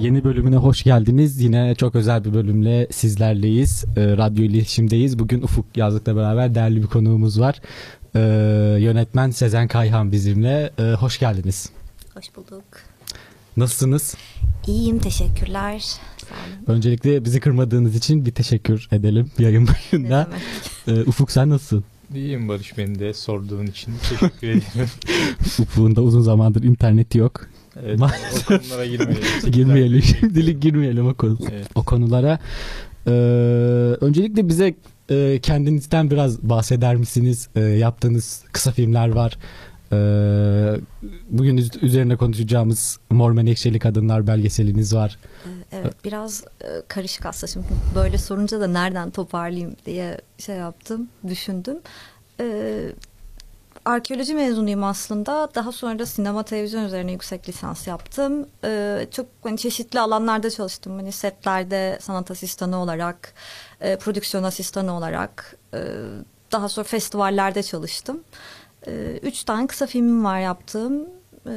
Yeni bölümüne hoş geldiniz. Yine çok özel bir bölümle sizlerleyiz. E, radyo iletişimdeyiz. Bugün Ufuk Yazlık'la beraber değerli bir konuğumuz var. E, yönetmen Sezen Kayhan bizimle. E, hoş geldiniz. Hoş bulduk. Nasılsınız? İyiyim, teşekkürler. Sağ olun. Öncelikle bizi kırmadığınız için bir teşekkür edelim yayın başında. E, Ufuk sen nasılsın? İyiyim Barış beni de sorduğun için teşekkür ederim. Ufuk'un da uzun zamandır interneti yok. Evet, o konulara girmeyelim. girmeyelim. Şimdilik girmeyelim o, konu, evet. o konulara. Ee, öncelikle bize e, kendinizden biraz bahseder misiniz? E, yaptığınız kısa filmler var. E, bugün üzerine konuşacağımız Mor Menekşeli Kadınlar belgeseliniz var. Ee, evet biraz e, karışık aslında şimdi böyle sorunca da nereden toparlayayım diye şey yaptım düşündüm. Ee, arkeoloji mezunuyum aslında. Daha sonra da sinema televizyon üzerine yüksek lisans yaptım. Ee, çok hani çeşitli alanlarda çalıştım. Hani setlerde sanat asistanı olarak, e, prodüksiyon asistanı olarak, e, daha sonra festivallerde çalıştım. E, üç tane kısa filmim var yaptığım. E,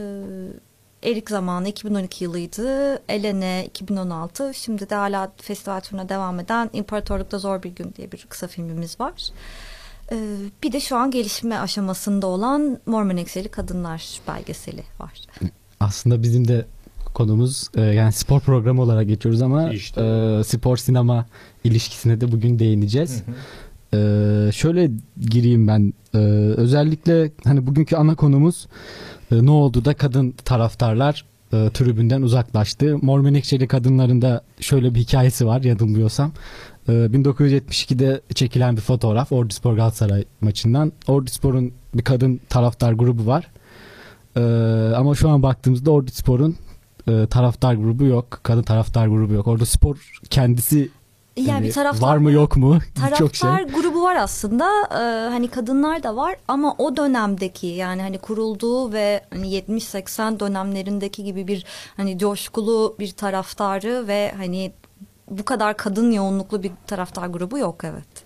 Erik zamanı 2012 yılıydı. Elene 2016. Şimdi de hala festival turuna devam eden İmparatorlukta Zor Bir Gün diye bir kısa filmimiz var. Bir de şu an gelişme aşamasında olan Mormon Ekseli Kadınlar belgeseli var. Aslında bizim de konumuz e, yani spor programı olarak geçiyoruz ama işte. e, spor sinema ilişkisine de bugün değineceğiz. Hı hı. Ee, şöyle gireyim ben. Ee, özellikle hani bugünkü ana konumuz e, ne oldu da kadın taraftarlar e, tribünden uzaklaştı. Mor Menekşeli kadınların da şöyle bir hikayesi var yanılmıyorsam. 1972'de ee, çekilen bir fotoğraf Orduspor Galatasaray maçından. Orduspor'un bir kadın taraftar grubu var. Ee, ama şu an baktığımızda Orduspor'un e, taraftar grubu yok. Kadın taraftar grubu yok. Orduspor kendisi yani, yani bir taraftar var mı yok mu? Taraftar Çok şey. grubu var aslında. Ee, hani kadınlar da var ama o dönemdeki yani hani kurulduğu ve hani 70-80 dönemlerindeki gibi bir hani coşkulu bir taraftarı ve hani bu kadar kadın yoğunluklu bir taraftar grubu yok evet.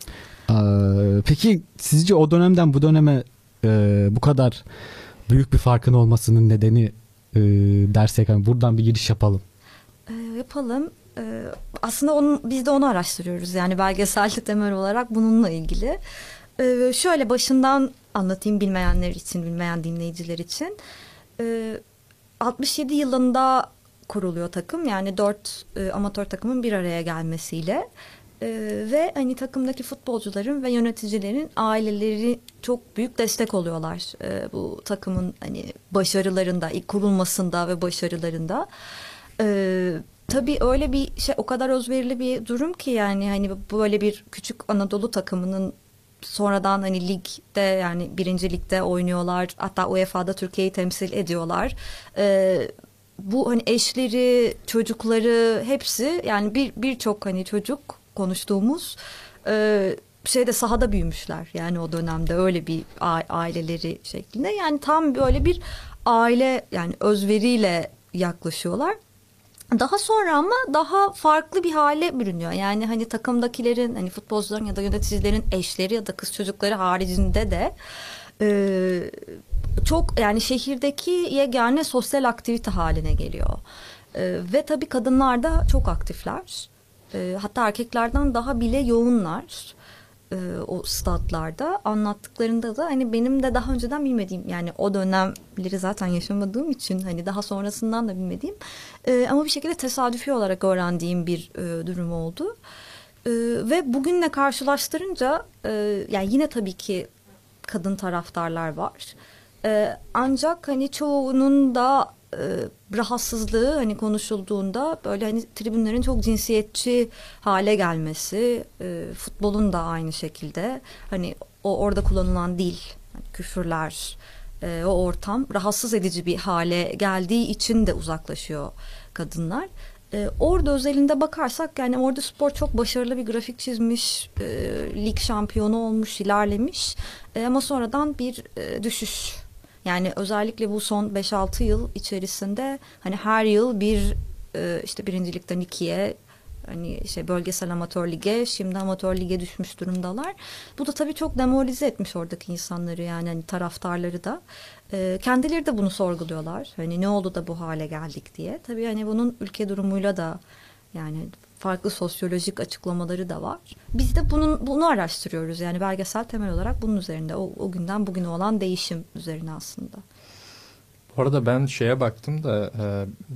Ee, peki sizce o dönemden bu döneme e, bu kadar büyük bir farkın olmasının nedeni e, dersek hani buradan bir giriş yapalım. E, yapalım. E, aslında onu, biz de onu araştırıyoruz yani belgeselde temel olarak bununla ilgili. E, şöyle başından anlatayım bilmeyenler için, bilmeyen dinleyiciler için. E, 67 yılında kuruluyor takım. Yani dört e, amatör takımın bir araya gelmesiyle. E, ve hani takımdaki futbolcuların ve yöneticilerin aileleri çok büyük destek oluyorlar e, bu takımın hani başarılarında, ilk kurulmasında ve başarılarında. E, tabii öyle bir şey o kadar özverili bir durum ki yani hani böyle bir küçük Anadolu takımının sonradan hani ligde yani birinci ligde oynuyorlar hatta UEFA'da Türkiye'yi temsil ediyorlar. Ee, bu hani eşleri, çocukları hepsi yani bir birçok hani çocuk konuştuğumuz e, şeyde sahada büyümüşler. Yani o dönemde öyle bir aileleri şeklinde. Yani tam böyle bir aile yani özveriyle yaklaşıyorlar. Daha sonra ama daha farklı bir hale bürünüyor. Yani hani takımdakilerin hani futbolcuların ya da yöneticilerin eşleri ya da kız çocukları haricinde de e, çok yani şehirdeki yegane sosyal aktivite haline geliyor. E, ve tabii kadınlar da çok aktifler. E, hatta erkeklerden daha bile yoğunlar e, o statlarda anlattıklarında da hani benim de daha önceden bilmediğim yani o dönemleri zaten yaşamadığım için hani daha sonrasından da bilmediğim e, ama bir şekilde tesadüfi olarak öğrendiğim bir e, durum oldu. E, ve bugünle karşılaştırınca e, yani yine tabii ki kadın taraftarlar var. E, ancak hani çoğunun da e, rahatsızlığı hani konuşulduğunda böyle hani tribünlerin çok cinsiyetçi hale gelmesi, e, futbolun da aynı şekilde hani o orada kullanılan dil, hani küfürler, e, o ortam rahatsız edici bir hale geldiği için de uzaklaşıyor kadınlar. E, orada özelinde bakarsak yani orada spor çok başarılı bir grafik çizmiş, e, lig şampiyonu olmuş, ilerlemiş e, ama sonradan bir e, düşüş yani özellikle bu son 5-6 yıl içerisinde hani her yıl bir e, işte birincilikten ikiye Hani şey bölgesel amatör lige, şimdi amatör lige düşmüş durumdalar. Bu da tabii çok demoralize etmiş oradaki insanları yani hani taraftarları da. E, kendileri de bunu sorguluyorlar. Hani ne oldu da bu hale geldik diye. Tabii hani bunun ülke durumuyla da yani farklı sosyolojik açıklamaları da var. Biz de bunun bunu araştırıyoruz. Yani belgesel temel olarak bunun üzerinde. O, o günden bugüne olan değişim üzerine aslında. Bu arada ben şeye baktım da e,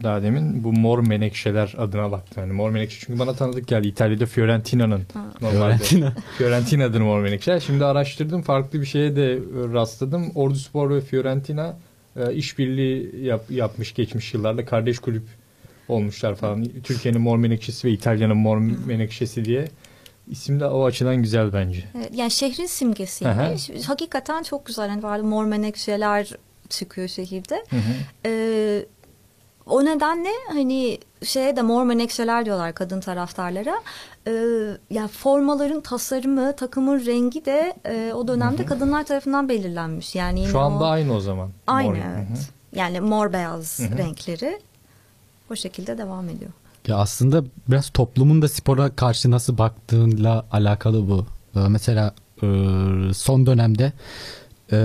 daha demin bu mor menekşeler adına baktım. Yani mor menekşe çünkü bana tanıdık geldi. İtalya'da Fiorentina'nın. Fiorentina. Fiorentina adını mor menekşeler. Şimdi araştırdım farklı bir şeye de rastladım. Ordu Spor ve Fiorentina e, işbirliği yap, yapmış geçmiş yıllarda kardeş kulüp olmuşlar falan. Türkiye'nin mor menekşesi ve İtalya'nın mor menekşesi diye. İsim de o açıdan güzel bence. Yani şehrin simgesiymiş. Hakikaten çok güzel. Yani vardı mor menekşeler çıkıyor şehirde. Hı hı. Ee, o nedenle hani şeye de mor menekşeler diyorlar kadın taraftarlara. Ee, yani formaların tasarımı, takımın rengi de e, o dönemde hı hı. kadınlar tarafından belirlenmiş. Yani Şu anda o, aynı o zaman. Aynı mor, evet. Hı hı. Yani mor beyaz hı hı. renkleri o şekilde devam ediyor. Ya aslında biraz toplumun da spora karşı nasıl baktığıyla alakalı bu. Ee, mesela e, son dönemde e,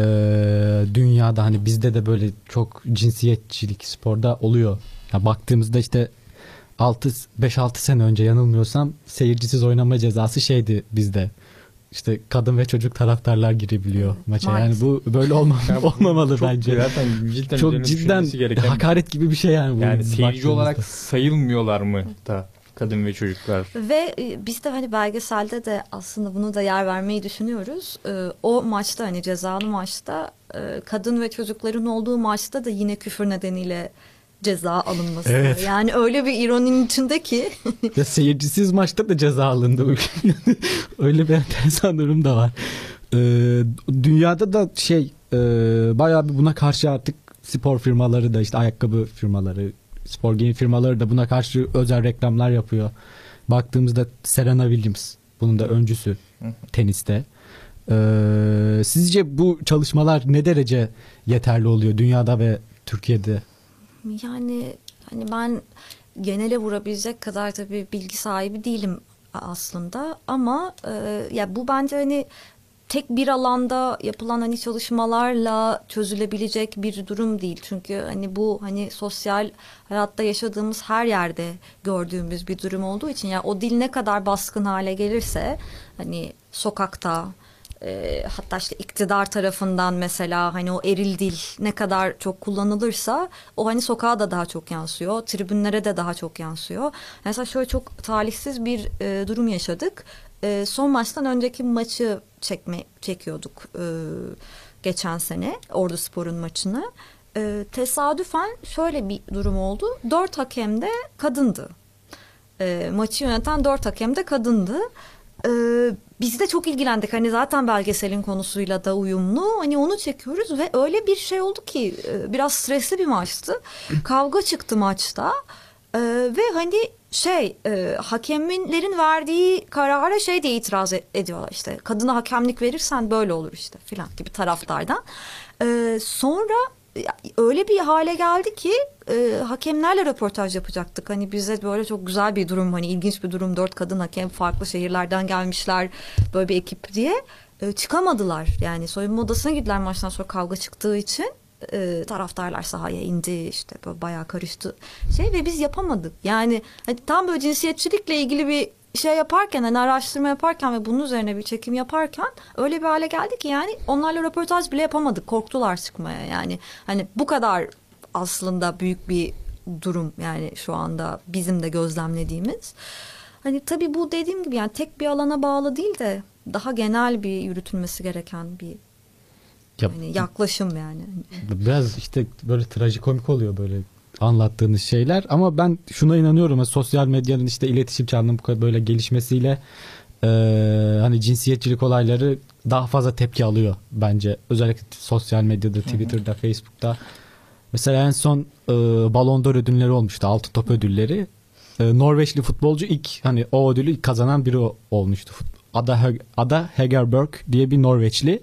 dünyada hani bizde de böyle çok cinsiyetçilik sporda oluyor. Ya baktığımızda işte 6 5-6 sene önce yanılmıyorsam seyircisiz oynama cezası şeydi bizde işte kadın ve çocuk taraftarlar girebiliyor maça. Maalesef. Yani bu böyle olma, olmamalı çok, bence. Zaten cidden çok cidden gereken hakaret gibi bir şey yani. Bu yani seyirci olarak sayılmıyorlar mı da kadın ve çocuklar. Ve e, biz de hani belgeselde de aslında bunu da yer vermeyi düşünüyoruz. E, o maçta hani cezalı maçta e, kadın ve çocukların olduğu maçta da yine küfür nedeniyle ceza alınması. Evet. Yani öyle bir ironinin içinde ki. ya seyircisiz maçta da ceza alındı. öyle bir enteresan durum da var. Ee, dünyada da şey e, bayağı bir buna karşı artık spor firmaları da işte ayakkabı firmaları, spor giyim firmaları da buna karşı özel reklamlar yapıyor. Baktığımızda Serena Williams bunun da öncüsü teniste. Ee, sizce bu çalışmalar ne derece yeterli oluyor dünyada ve Türkiye'de? Yani hani ben genele vurabilecek kadar tabii bilgi sahibi değilim aslında ama e, ya bu bence hani tek bir alanda yapılan hani çalışmalarla çözülebilecek bir durum değil. Çünkü hani bu hani sosyal hayatta yaşadığımız her yerde gördüğümüz bir durum olduğu için ya yani o dil ne kadar baskın hale gelirse hani sokakta e, hatta işte iktidar tarafından mesela hani o eril dil ne kadar çok kullanılırsa o hani sokağa da daha çok yansıyor. Tribünlere de daha çok yansıyor. Mesela şöyle çok talihsiz bir e, durum yaşadık. E, son maçtan önceki maçı çekme çekiyorduk e, geçen sene Ordu Spor'un maçını. E, tesadüfen şöyle bir durum oldu. Dört hakem de kadındı. E, maçı yöneten dört hakem de kadındı. Ee, biz de çok ilgilendik. Hani zaten belgeselin konusuyla da uyumlu. Hani onu çekiyoruz ve öyle bir şey oldu ki e, biraz stresli bir maçtı. Kavga çıktı maçta. Ee, ve hani şey e, hakemlerin verdiği karara şey diye itiraz e, ediyorlar işte kadına hakemlik verirsen böyle olur işte filan gibi taraftardan. Ee, sonra öyle bir hale geldi ki e, hakemlerle röportaj yapacaktık. Hani bize böyle çok güzel bir durum hani ilginç bir durum. Dört kadın hakem farklı şehirlerden gelmişler böyle bir ekip diye. E, çıkamadılar yani soyunma odasına gittiler maçtan sonra kavga çıktığı için. E, taraftarlar sahaya indi işte böyle bayağı karıştı şey ve biz yapamadık. Yani hani tam böyle cinsiyetçilikle ilgili bir şey yaparken hani araştırma yaparken ve bunun üzerine bir çekim yaparken öyle bir hale geldi ki yani onlarla röportaj bile yapamadık. Korktular çıkmaya yani. Hani bu kadar aslında büyük bir durum yani şu anda bizim de gözlemlediğimiz. Hani tabii bu dediğim gibi yani tek bir alana bağlı değil de daha genel bir yürütülmesi gereken bir ya, yani yaklaşım yani. Biraz işte böyle trajikomik oluyor böyle anlattığınız şeyler. Ama ben şuna inanıyorum. Sosyal medyanın işte iletişim çağının böyle gelişmesiyle e, hani cinsiyetçilik olayları daha fazla tepki alıyor bence. Özellikle sosyal medyada Twitter'da Facebook'ta. Mesela en son e, Ballon d'Or ödülleri olmuştu. Altın top ödülleri. E, Norveçli futbolcu ilk hani o ödülü kazanan biri olmuştu. Ada, Ada Hegerberg diye bir Norveçli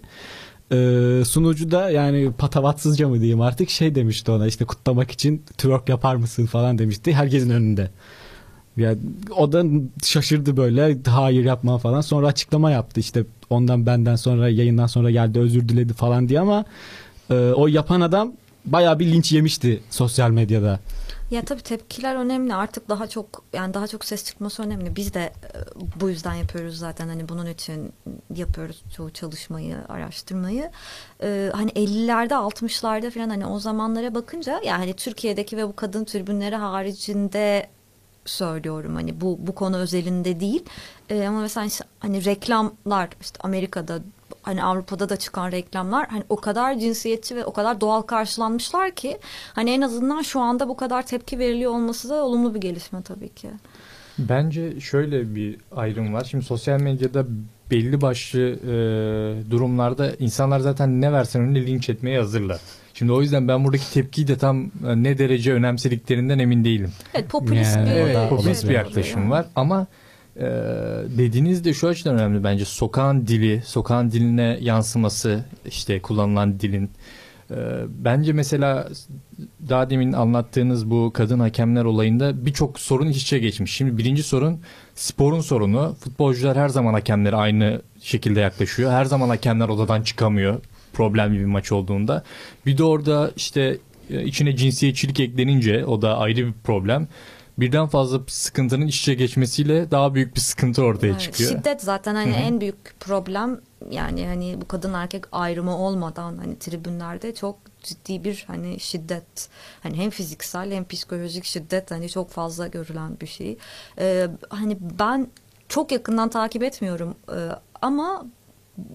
ee, sunucu da yani patavatsızca mı diyeyim artık şey demişti ona işte kutlamak için twerk yapar mısın falan demişti herkesin önünde. Yani o da şaşırdı böyle hayır yapma falan. Sonra açıklama yaptı işte ondan benden sonra yayından sonra geldi özür diledi falan diye ama e, o yapan adam bayağı bir linç yemişti sosyal medyada. Ya tabii tepkiler önemli. Artık daha çok yani daha çok ses çıkması önemli. Biz de e, bu yüzden yapıyoruz zaten. Hani bunun için yapıyoruz çoğu çalışmayı, araştırmayı. Ee, hani 50'lerde, 60'larda falan hani o zamanlara bakınca yani Türkiye'deki ve bu kadın tribünleri haricinde söylüyorum hani bu bu konu özelinde değil ee, ama mesela işte, hani reklamlar işte Amerika'da hani Avrupa'da da çıkan reklamlar hani o kadar cinsiyetçi ve o kadar doğal karşılanmışlar ki hani en azından şu anda bu kadar tepki veriliyor olması da olumlu bir gelişme tabii ki. Bence şöyle bir ayrım var. Şimdi sosyal medyada belli başlı e, durumlarda insanlar zaten ne versen önüne linç etmeye hazırlar. Şimdi o yüzden ben buradaki tepkiyi de tam e, ne derece önemsediklerinden emin değilim. Evet popülist yani, bir, evet, popülist bir yaklaşım yani. var ama e, dediğiniz de şu açıdan önemli bence. Sokağın dili, sokağın diline yansıması, işte kullanılan dilin. E, bence mesela daha demin anlattığınız bu kadın hakemler olayında birçok sorun iç içe geçmiş. Şimdi birinci sorun sporun sorunu. Futbolcular her zaman hakemlere aynı şekilde yaklaşıyor. Her zaman hakemler odadan çıkamıyor problemli bir maç olduğunda. Bir de orada işte e, içine cinsiyetçilik eklenince o da ayrı bir problem birden fazla sıkıntının iç içe geçmesiyle daha büyük bir sıkıntı ortaya evet, çıkıyor. Şiddet zaten hani Hı-hı. en büyük problem yani hani bu kadın erkek ayrımı olmadan hani tribünlerde çok ciddi bir hani şiddet hani hem fiziksel hem psikolojik şiddet hani çok fazla görülen bir şey. Ee, hani ben çok yakından takip etmiyorum ee, ama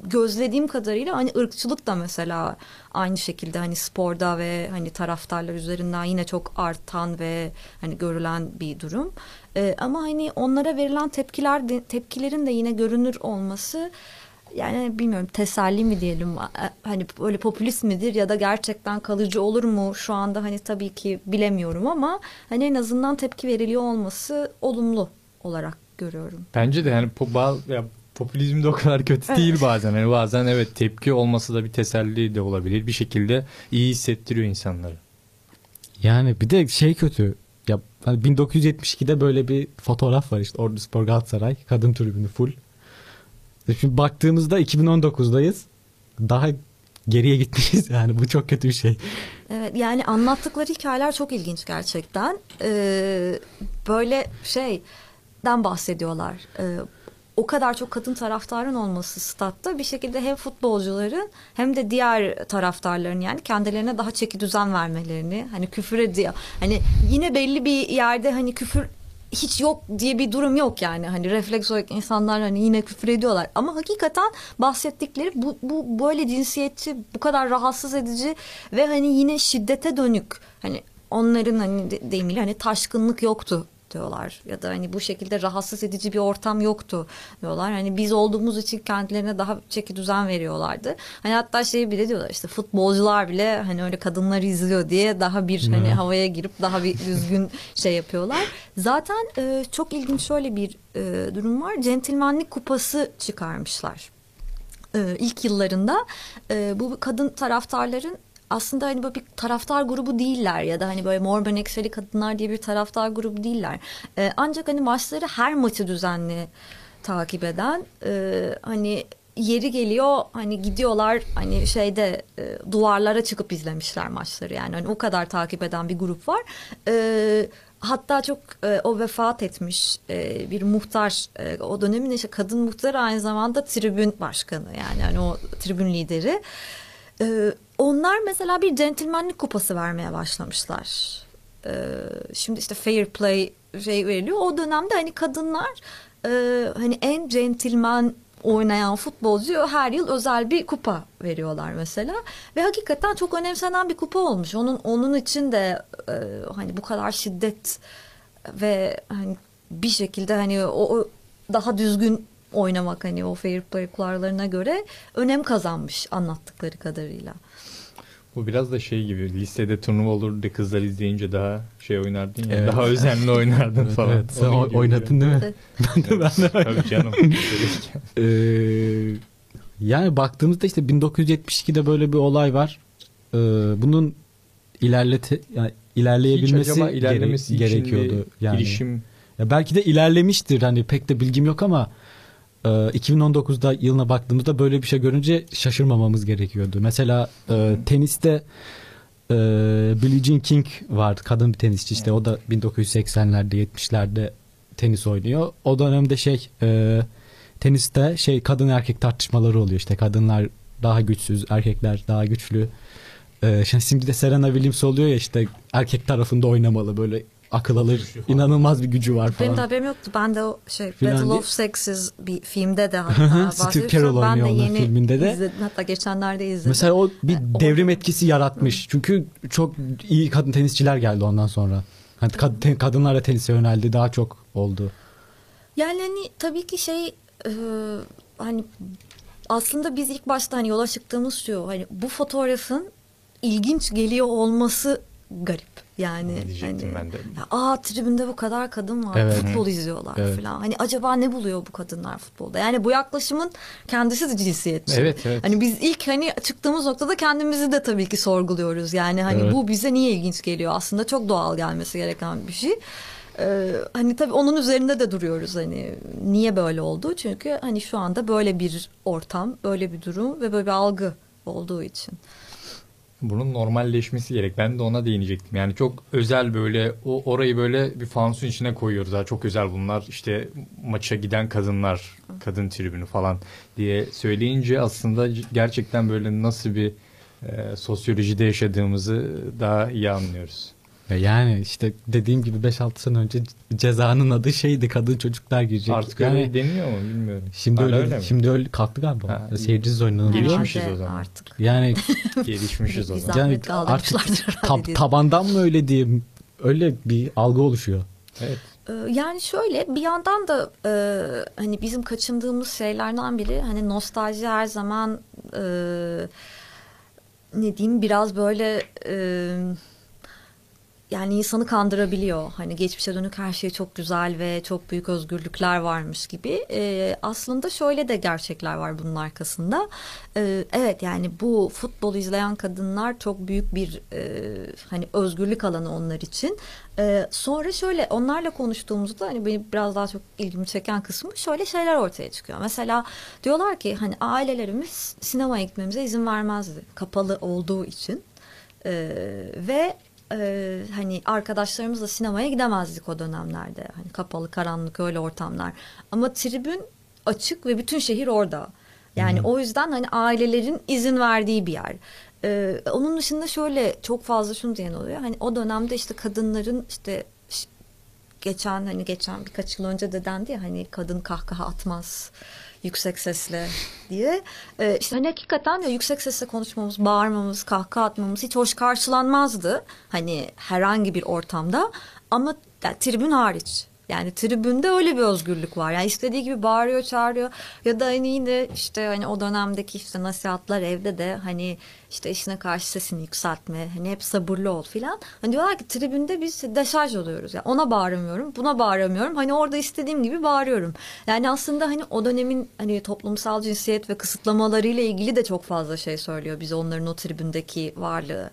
gözlediğim kadarıyla hani ırkçılık da mesela aynı şekilde hani sporda ve hani taraftarlar üzerinden yine çok artan ve hani görülen bir durum. Ee, ama hani onlara verilen tepkiler de, tepkilerin de yine görünür olması yani bilmiyorum teselli mi diyelim hani böyle popülist midir ya da gerçekten kalıcı olur mu şu anda hani tabii ki bilemiyorum ama hani en azından tepki veriliyor olması olumlu olarak görüyorum. Bence de yani ya popülizm de o kadar kötü değil bazen. Yani bazen evet tepki olması da bir teselli de olabilir. Bir şekilde iyi hissettiriyor insanları. Yani bir de şey kötü. Ya hani 1972'de böyle bir fotoğraf var işte Ordu Spor Galatasaray kadın tribünü full. E şimdi baktığımızda 2019'dayız. Daha geriye gitmişiz yani bu çok kötü bir şey. Evet yani anlattıkları hikayeler çok ilginç gerçekten. Ee, böyle şeyden bahsediyorlar. Ee, o kadar çok kadın taraftarın olması statta bir şekilde hem futbolcuların hem de diğer taraftarların yani kendilerine daha çeki düzen vermelerini hani küfür ediyor. Hani yine belli bir yerde hani küfür hiç yok diye bir durum yok yani. Hani refleks olarak insanlar hani yine küfür ediyorlar. Ama hakikaten bahsettikleri bu, bu böyle cinsiyetçi bu kadar rahatsız edici ve hani yine şiddete dönük hani onların hani deyimiyle hani taşkınlık yoktu diyorlar ya da hani bu şekilde rahatsız edici bir ortam yoktu diyorlar. Hani biz olduğumuz için kendilerine daha çeki düzen veriyorlardı. Hani hatta şey bile diyorlar işte futbolcular bile hani öyle kadınları izliyor diye daha bir hani havaya girip daha bir düzgün şey yapıyorlar. Zaten e, çok ilginç şöyle bir e, durum var. Centilmenlik kupası çıkarmışlar. E, ilk yıllarında e, bu kadın taraftarların aslında hani böyle bir taraftar grubu değiller ya da hani böyle mor benekşeli kadınlar diye bir taraftar grubu değiller. E, ancak hani maçları her maçı düzenli takip eden e, hani yeri geliyor hani gidiyorlar hani şeyde e, duvarlara çıkıp izlemişler maçları yani hani o kadar takip eden bir grup var. E, hatta çok e, o vefat etmiş e, bir muhtar e, o dönemin işte kadın muhtar aynı zamanda tribün başkanı yani hani o tribün lideri. E, onlar mesela bir centilmenlik kupası vermeye başlamışlar. Ee, şimdi işte fair play şey veriliyor. O dönemde hani kadınlar e, hani en centilmen oynayan futbolcu her yıl özel bir kupa veriyorlar mesela ve hakikaten çok önemsenen bir kupa olmuş. Onun onun için de e, hani bu kadar şiddet ve hani bir şekilde hani o, o daha düzgün oynamak hani o fair play kurallarına göre önem kazanmış anlattıkları kadarıyla. Bu biraz da şey gibi lisede turnuva olur da kızlar izleyince daha şey oynardın ya evet. daha özenli oynardın falan. Evet, sen o, oynadın değil mi? ben de ben de. Tabii canım. ee, yani baktığımızda işte 1972'de böyle bir olay var. Ee, bunun ilerlete yani ilerleyebilmesi Hiç acaba ilerlemesi gere- gerekiyordu. Yani. girişim Ya belki de ilerlemiştir hani pek de bilgim yok ama e, 2019'da yılına baktığımızda böyle bir şey görünce şaşırmamamız gerekiyordu. Mesela e, teniste e, Billie Jean King var kadın bir tenisçi işte o da 1980'lerde 70'lerde tenis oynuyor. O dönemde şey e, teniste şey kadın erkek tartışmaları oluyor işte kadınlar daha güçsüz erkekler daha güçlü. E, şimdi de Serena Williams oluyor ya işte erkek tarafında oynamalı böyle akıl alır. inanılmaz bir gücü var falan. Benim de haberim yoktu. Ben de o şey Filan Battle diye- of Sexes bir filmde de hatta Steve. Carell Ben de oynuyor onun yeni filminde de. izledim. Hatta geçenlerde izledim. Mesela o bir Yani o- devrim etkisi yaratmış. Çünkü çok iyi kadın tenisçiler geldi ondan sonra. Hani kad- te- kadınlar da tenise yöneldi. Daha çok oldu. Yani hani tabii ki şey e, hani aslında biz ilk başta hani yola çıktığımız şu hani bu fotoğrafın ilginç geliyor olması garip. Yani diyecektim hani, ben de. Ya, aa tribünde bu kadar kadın var Evet. futbol izliyorlar Evet. falan. Hani acaba ne buluyor bu kadınlar futbolda? Yani bu yaklaşımın kendisi de cinsiyetçi. Evet, evet. Hani biz ilk hani çıktığımız noktada kendimizi de tabii ki sorguluyoruz. Yani hani Evet. bu bize niye ilginç geliyor? Aslında çok doğal gelmesi gereken bir şey. Ee, hani tabii onun üzerinde de duruyoruz hani niye böyle oldu? Çünkü hani şu anda böyle bir ortam, böyle bir durum ve böyle bir algı olduğu için. Bunun normalleşmesi gerek. Ben de ona değinecektim. Yani çok özel böyle o orayı böyle bir fanusun içine koyuyoruz. Daha çok özel bunlar. İşte maça giden kadınlar, kadın tribünü falan diye söyleyince aslında gerçekten böyle nasıl bir e, sosyolojide yaşadığımızı daha iyi anlıyoruz. Ve yani işte dediğim gibi 5-6 sene önce cezanın adı şeydi kadın çocuklar girecek. Artık yani öyle deniyor mu bilmiyorum. Şimdi Hala öyle, mi? şimdi öyle kalktı galiba. Ha, Seyircisiz oynanıyor. Gelişmişiz o zaman. Artık. Yani gelişmişiz o Bir zaman. yani artık tab- tabandan mı öyle diyeyim öyle bir algı oluşuyor. Evet. Ee, Yani şöyle bir yandan da e, hani bizim kaçındığımız şeylerden biri hani nostalji her zaman e, ne diyeyim biraz böyle e, yani insanı kandırabiliyor. Hani geçmişe dönük her şey çok güzel ve çok büyük özgürlükler varmış gibi. Ee, aslında şöyle de gerçekler var bunun arkasında. Ee, evet yani bu futbol izleyen kadınlar çok büyük bir e, hani özgürlük alanı onlar için. Ee, sonra şöyle onlarla konuştuğumuzda hani benim biraz daha çok ilgimi çeken kısmı şöyle şeyler ortaya çıkıyor. Mesela diyorlar ki hani ailelerimiz sinemaya gitmemize izin vermezdi. Kapalı olduğu için. Ee, ve e, hani arkadaşlarımızla sinemaya gidemezdik o dönemlerde. Hani kapalı, karanlık öyle ortamlar. Ama tribün açık ve bütün şehir orada. Yani o yüzden hani ailelerin izin verdiği bir yer. Ee, onun dışında şöyle çok fazla şunu diyen oluyor. Hani o dönemde işte kadınların işte geçen hani geçen birkaç yıl önce de dendi ya hani kadın kahkaha atmaz yüksek sesle diye. Ee, işte hani hakikaten de yüksek sesle konuşmamız, bağırmamız, kahkaha atmamız hiç hoş karşılanmazdı. Hani herhangi bir ortamda ama yani tribün hariç. Yani tribünde öyle bir özgürlük var. Yani istediği gibi bağırıyor, çağırıyor. Ya da hani yine işte hani o dönemdeki işte nasihatler evde de hani işte işine karşı sesini yükseltme. Hani hep sabırlı ol filan. Hani diyorlar ki tribünde biz deşarj oluyoruz. Yani ona bağıramıyorum, buna bağıramıyorum. Hani orada istediğim gibi bağırıyorum. Yani aslında hani o dönemin hani toplumsal cinsiyet ve kısıtlamalarıyla ilgili de çok fazla şey söylüyor bize onların o tribündeki varlığı.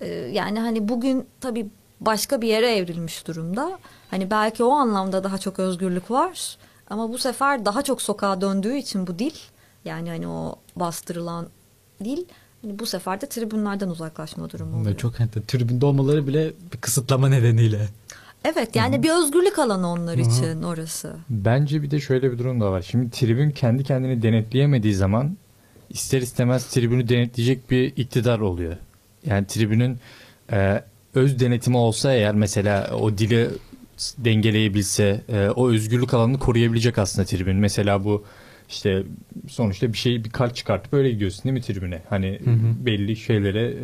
Ee, yani hani bugün tabii başka bir yere evrilmiş durumda. Hani belki o anlamda daha çok özgürlük var. Ama bu sefer daha çok sokağa döndüğü için bu dil yani hani o bastırılan dil hani bu sefer de tribünlerden uzaklaşma durumu oluyor. Ve çok enter- tribünde olmaları bile bir kısıtlama nedeniyle. Evet yani bir özgürlük alanı onlar için orası. Bence bir de şöyle bir durum da var. Şimdi tribün kendi kendini denetleyemediği zaman ister istemez tribünü denetleyecek bir iktidar oluyor. Yani tribünün e, öz denetimi olsa eğer mesela o dili s- dengeleyebilse e, o özgürlük alanını koruyabilecek aslında tribün. Mesela bu işte sonuçta bir şey bir kart çıkartıp böyle gidiyorsun değil mi tribüne? Hani belli şeylere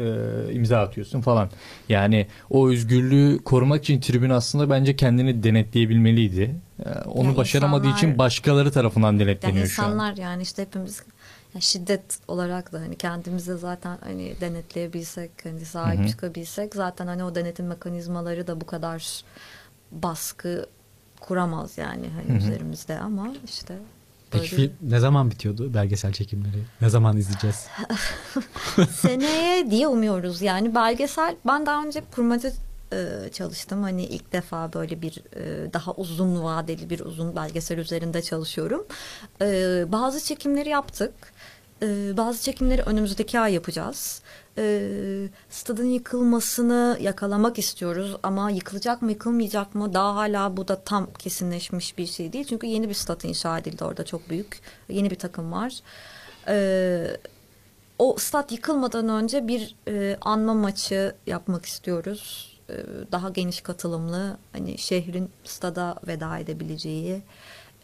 e, imza atıyorsun falan. Yani o özgürlüğü korumak için tribün aslında bence kendini denetleyebilmeliydi. E, onu Ya başaramadığı insanlar- için başkaları tarafından Yani denetleniyor şu an. insanlar yani işte hepimiz yani şiddet olarak da hani kendimize zaten hani denetleyebilsek hani sahip Hı hı. çıkabilsek zaten hani o denetim mekanizmaları da bu kadar baskı kuramaz yani hani Hı hı. üzerimizde ama işte Peki böyle- film ne zaman bitiyordu belgesel çekimleri? Ne zaman izleyeceğiz? seneye diye umuyoruz yani belgesel ben daha önce kurmaca e, çalıştım. Hani ilk defa böyle bir e, daha uzun vadeli bir uzun belgesel üzerinde çalışıyorum. E, bazı çekimleri yaptık. Bazı çekimleri önümüzdeki ay yapacağız. Stadın yıkılmasını yakalamak istiyoruz ama yıkılacak mı yıkılmayacak mı daha hala bu da tam kesinleşmiş bir şey değil. Çünkü yeni bir stat inşa edildi orada çok büyük. Yeni bir takım var. O stat yıkılmadan önce bir anma maçı yapmak istiyoruz. E, daha geniş katılımlı hani şehrin stada veda edebileceği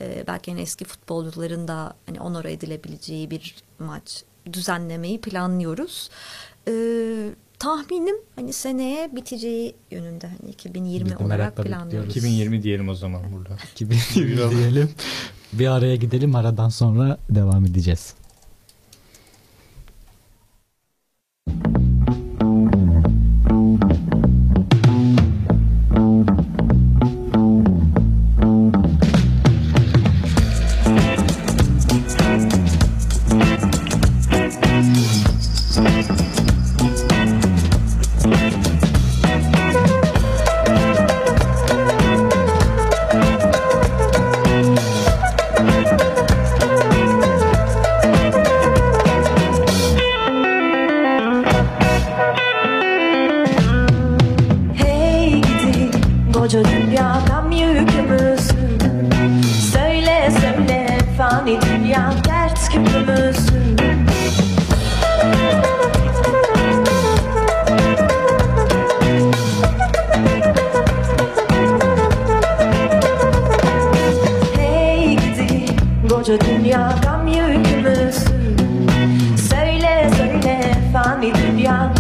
e, belki hani eski futbolcuların da hani onora edilebileceği bir maç düzenlemeyi planlıyoruz. E, tahminim hani seneye biteceği yönünde hani 2020 Biz olarak merakla planlıyoruz. bekliyoruz. 2020 diyelim o zaman burada. 2020 diyelim. Bir araya gidelim aradan sonra devam edeceğiz. Koca dünya gam yükümüzün Söyle söyle fani dünya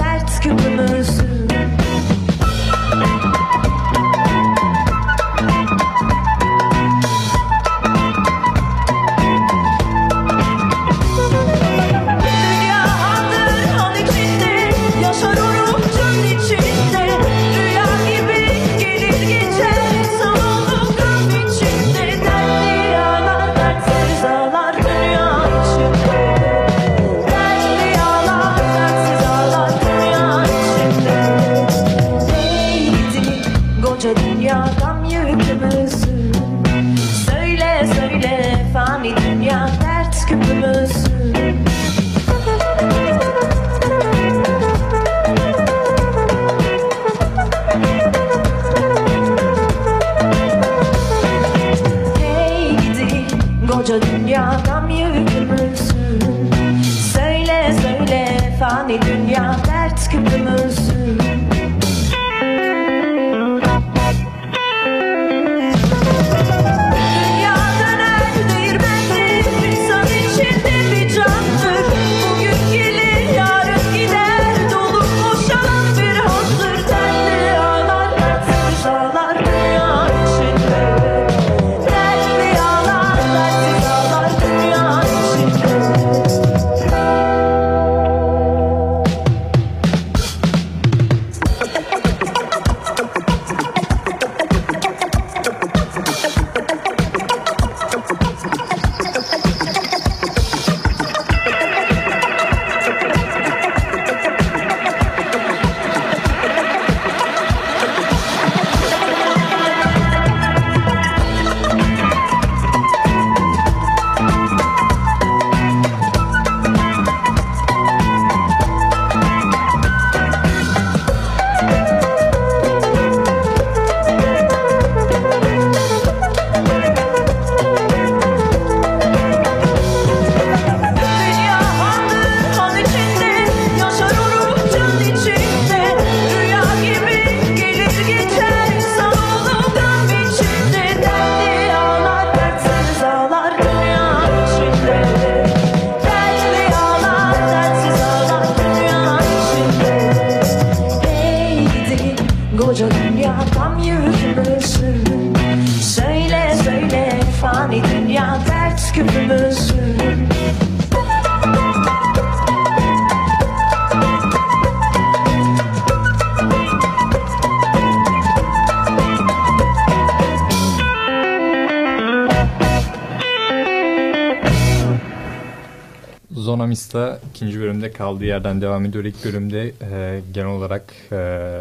Zonamista ikinci bölümde kaldığı yerden devam ediyor. İlk bölümde e, genel olarak e,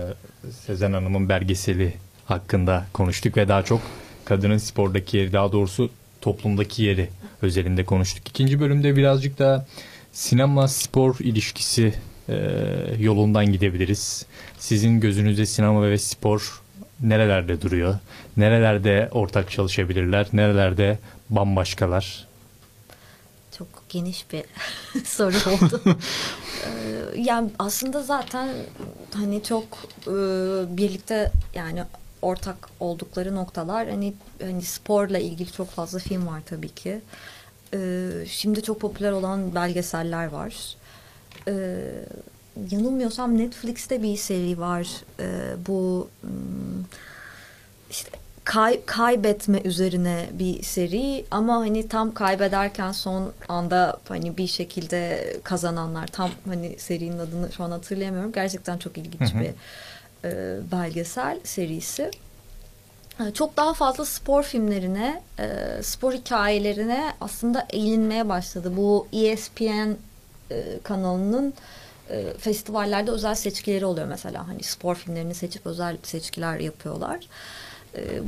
Sezen Hanım'ın belgeseli hakkında konuştuk ve daha çok kadının spordaki yeri daha doğrusu toplumdaki yeri özelinde konuştuk. İkinci bölümde birazcık da sinema spor ilişkisi e, yolundan gidebiliriz. Sizin gözünüzde sinema ve spor nerelerde duruyor? Nerelerde ortak çalışabilirler? Nerelerde bambaşkalar? Çok geniş bir soru oldu. Ee, yani aslında zaten hani çok e, birlikte yani ortak oldukları noktalar hani hani sporla ilgili çok fazla film var tabii ki. Ee, şimdi çok popüler olan belgeseller var. Ee, yanılmıyorsam Netflix'te bir seri var. Ee, bu hmm, işte kay, kaybetme üzerine bir seri ama hani tam kaybederken son anda hani bir şekilde kazananlar tam hani serinin adını şu an hatırlayamıyorum. Gerçekten çok ilginç Hı hı. bir e, belgesel serisi. E, Çok daha fazla spor filmlerine, e, spor hikayelerine aslında eğilinmeye başladı. Bu ESPN e, kanalının e, festivallerde özel seçkileri oluyor mesela. Hani spor filmlerini seçip özel seçkiler yapıyorlar. E,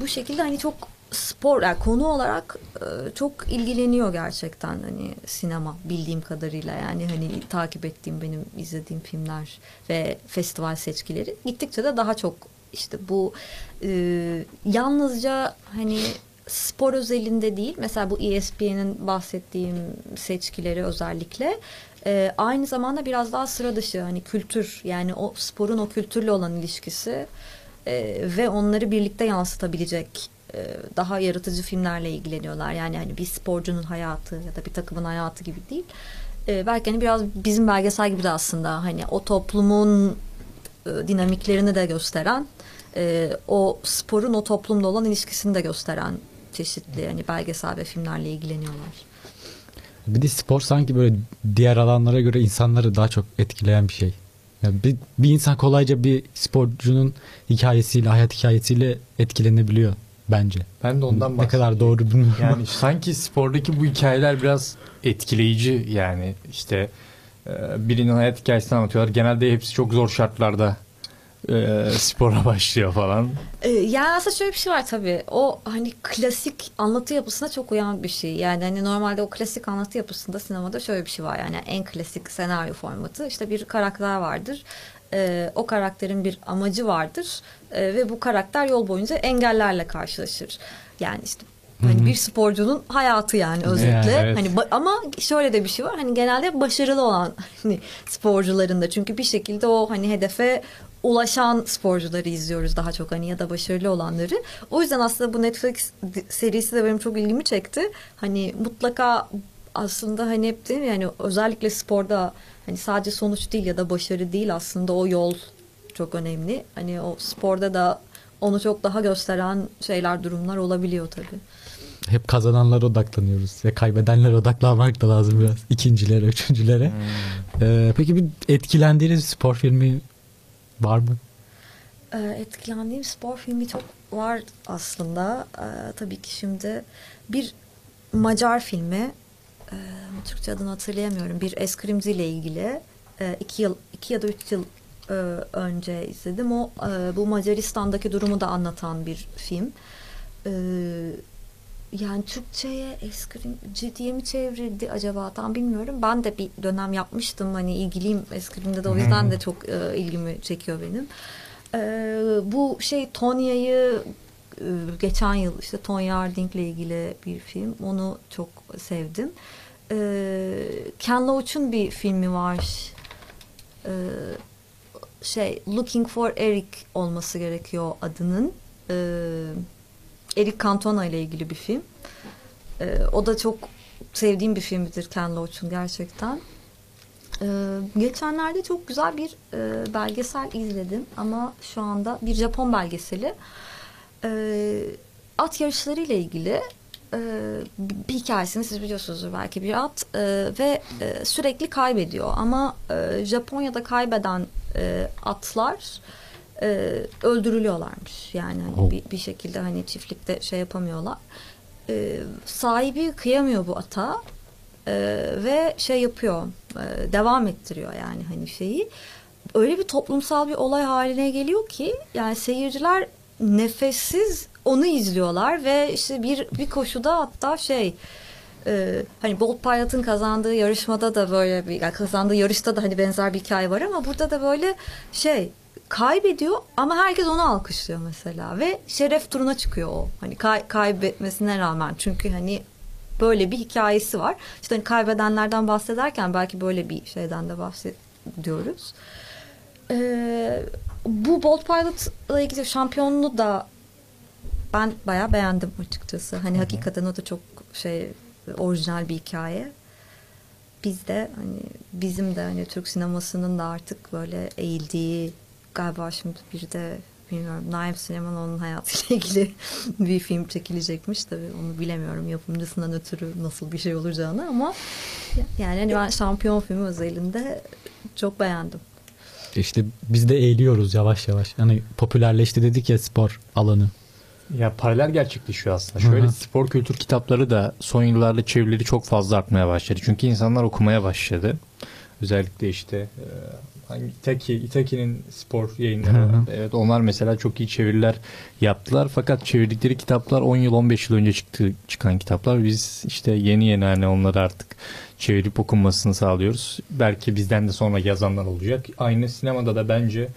bu şekilde hani çok spor, yani konu olarak e, çok ilgileniyor gerçekten hani sinema bildiğim kadarıyla. Yani hani takip ettiğim benim izlediğim filmler ve festival seçkileri gittikçe de daha çok işte bu e, yalnızca hani spor özelinde değil mesela bu ESPN'in bahsettiğim seçkileri özellikle e, aynı zamanda biraz daha sıra dışı hani kültür yani o sporun o kültürle olan ilişkisi e, ve onları birlikte yansıtabilecek e, daha yaratıcı filmlerle ilgileniyorlar. Yani hani bir sporcunun hayatı ya da bir takımın hayatı gibi değil. E, belki hani biraz bizim belgesel gibi de aslında hani o toplumun e, dinamiklerini de gösteren, e, o sporun o toplumla olan ilişkisini de gösteren çeşitli hani belgesel ve filmlerle ilgileniyorlar. Bir de spor sanki böyle diğer alanlara göre insanları daha çok etkileyen bir şey. Yani bir, bir insan kolayca bir sporcunun hikayesiyle, hayat hikayesiyle etkilenebiliyor bence. Ben de ondan Ne kadar doğru bilmiyorum. Yani sanki spordaki bu hikayeler biraz etkileyici yani işte e, birinin hayat hikayesini anlatıyorlar. Genelde hepsi çok zor şartlarda e, spora başlıyor falan. Ee, yani aslında şöyle bir şey var tabii. O hani klasik anlatı yapısına çok uyan bir şey. Yani hani normalde o klasik anlatı yapısında sinemada şöyle bir şey var. Yani en klasik senaryo formatı. işte bir karakter vardır. Ee, o karakterin bir amacı vardır. Ee, ve bu karakter yol boyunca engellerle karşılaşır. Yani işte hani bir sporcunun hayatı yani özetle. Yani evet. Hani ba- ama şöyle de bir şey var. Hani genelde başarılı olan hani sporcuların da çünkü bir şekilde o hani hedefe ulaşan sporcuları izliyoruz daha çok hani ya da başarılı olanları. O yüzden aslında bu Netflix serisi de benim çok ilgimi çekti. Hani mutlaka aslında hani hep değil mi yani özellikle sporda hani sadece sonuç değil ya da başarı değil aslında o yol çok önemli. Hani o sporda da onu çok daha gösteren şeyler durumlar olabiliyor tabii. Hep kazananlara odaklanıyoruz. Ve kaybedenlere odaklanmak da lazım biraz. İkincilere, üçüncülere. Ee, peki bir etkilendiğiniz spor filmi var mı? Ee, etkilendiğim spor filmi çok var aslında. Ee, tabii ki şimdi bir Macar filmi, e, Türkçe adını hatırlayamıyorum. Bir eskrimci ile ilgili e, iki yıl, iki ya da üç yıl e, önce izledim. O e, bu Macaristan'daki durumu da anlatan bir film. E, yani Türkçe'ye eskrimci diye mi çevrildi acaba tam bilmiyorum. Ben de bir dönem yapmıştım hani ilgiliyim eskrimde de o yüzden de çok e, ilgimi çekiyor benim. E, bu şey Tonya'yı e, geçen yıl işte Tonya Harding'le ilgili bir film. Onu çok sevdim. E, Ken Loach'un bir filmi var. E, şey Looking for Eric olması gerekiyor adının. E, Eric Cantona ile ilgili bir film. E, o da çok sevdiğim bir filmdir Ken Loach'un gerçekten. E, geçenlerde çok güzel bir e, belgesel izledim ama şu anda bir Japon belgeseli. E, at yarışları ile ilgili e, bir hikayesini siz biliyorsunuzdur belki bir at e, ve e, sürekli kaybediyor ama e, Japonya'da kaybeden e, atlar e, öldürülüyorlarmış. Yani hani Oh. bir, bir şekilde hani çiftlikte şey yapamıyorlar. E, sahibi kıyamıyor bu ata e, ve şey yapıyor e, devam ettiriyor yani hani şeyi. Öyle bir toplumsal bir olay haline geliyor ki yani seyirciler nefessiz onu izliyorlar ve işte bir bir koşuda hatta şey e, hani Bolt Pilot'ın kazandığı yarışmada da böyle bir yani kazandığı yarışta da hani benzer bir hikaye var ama burada da böyle şey kaybediyor ama herkes onu alkışlıyor mesela ve şeref turuna çıkıyor o. Hani kay- kaybetmesine rağmen çünkü hani böyle bir hikayesi var. İşte hani kaybedenlerden bahsederken belki böyle bir şeyden de bahsediyoruz. Ee, bu Bolt Pilot'la ilgili şampiyonluğu da ben bayağı beğendim açıkçası. Hani hakikaten o da çok şey orijinal bir hikaye. Biz de hani bizim de hani Türk sinemasının da artık böyle eğildiği galiba şimdi bir de bilmiyorum Naim Süleymanoğlu'nun hayatıyla ilgili bir film çekilecekmiş tabii onu bilemiyorum yapımcısından ötürü nasıl bir şey olacağını ama yani hani ben şampiyon filmi özelinde çok beğendim. İşte biz de eğiliyoruz yavaş yavaş. Hani popülerleşti dedik ya spor alanı. Ya paralel gerçekleşiyor aslında. Şöyle Hı hı. spor kültür kitapları da son yıllarda çevirileri çok fazla artmaya başladı. Çünkü insanlar okumaya başladı. Özellikle işte e, hangi Itaki, Itaki'nin spor yayınları var. Evet onlar mesela çok iyi çeviriler yaptılar. Fakat çevirdikleri kitaplar 10 yıl 15 yıl önce çıktı çıkan kitaplar. Biz işte yeni yeni hani onları artık çevirip okunmasını sağlıyoruz. Belki bizden de sonra yazanlar olacak. Aynı sinemada da bence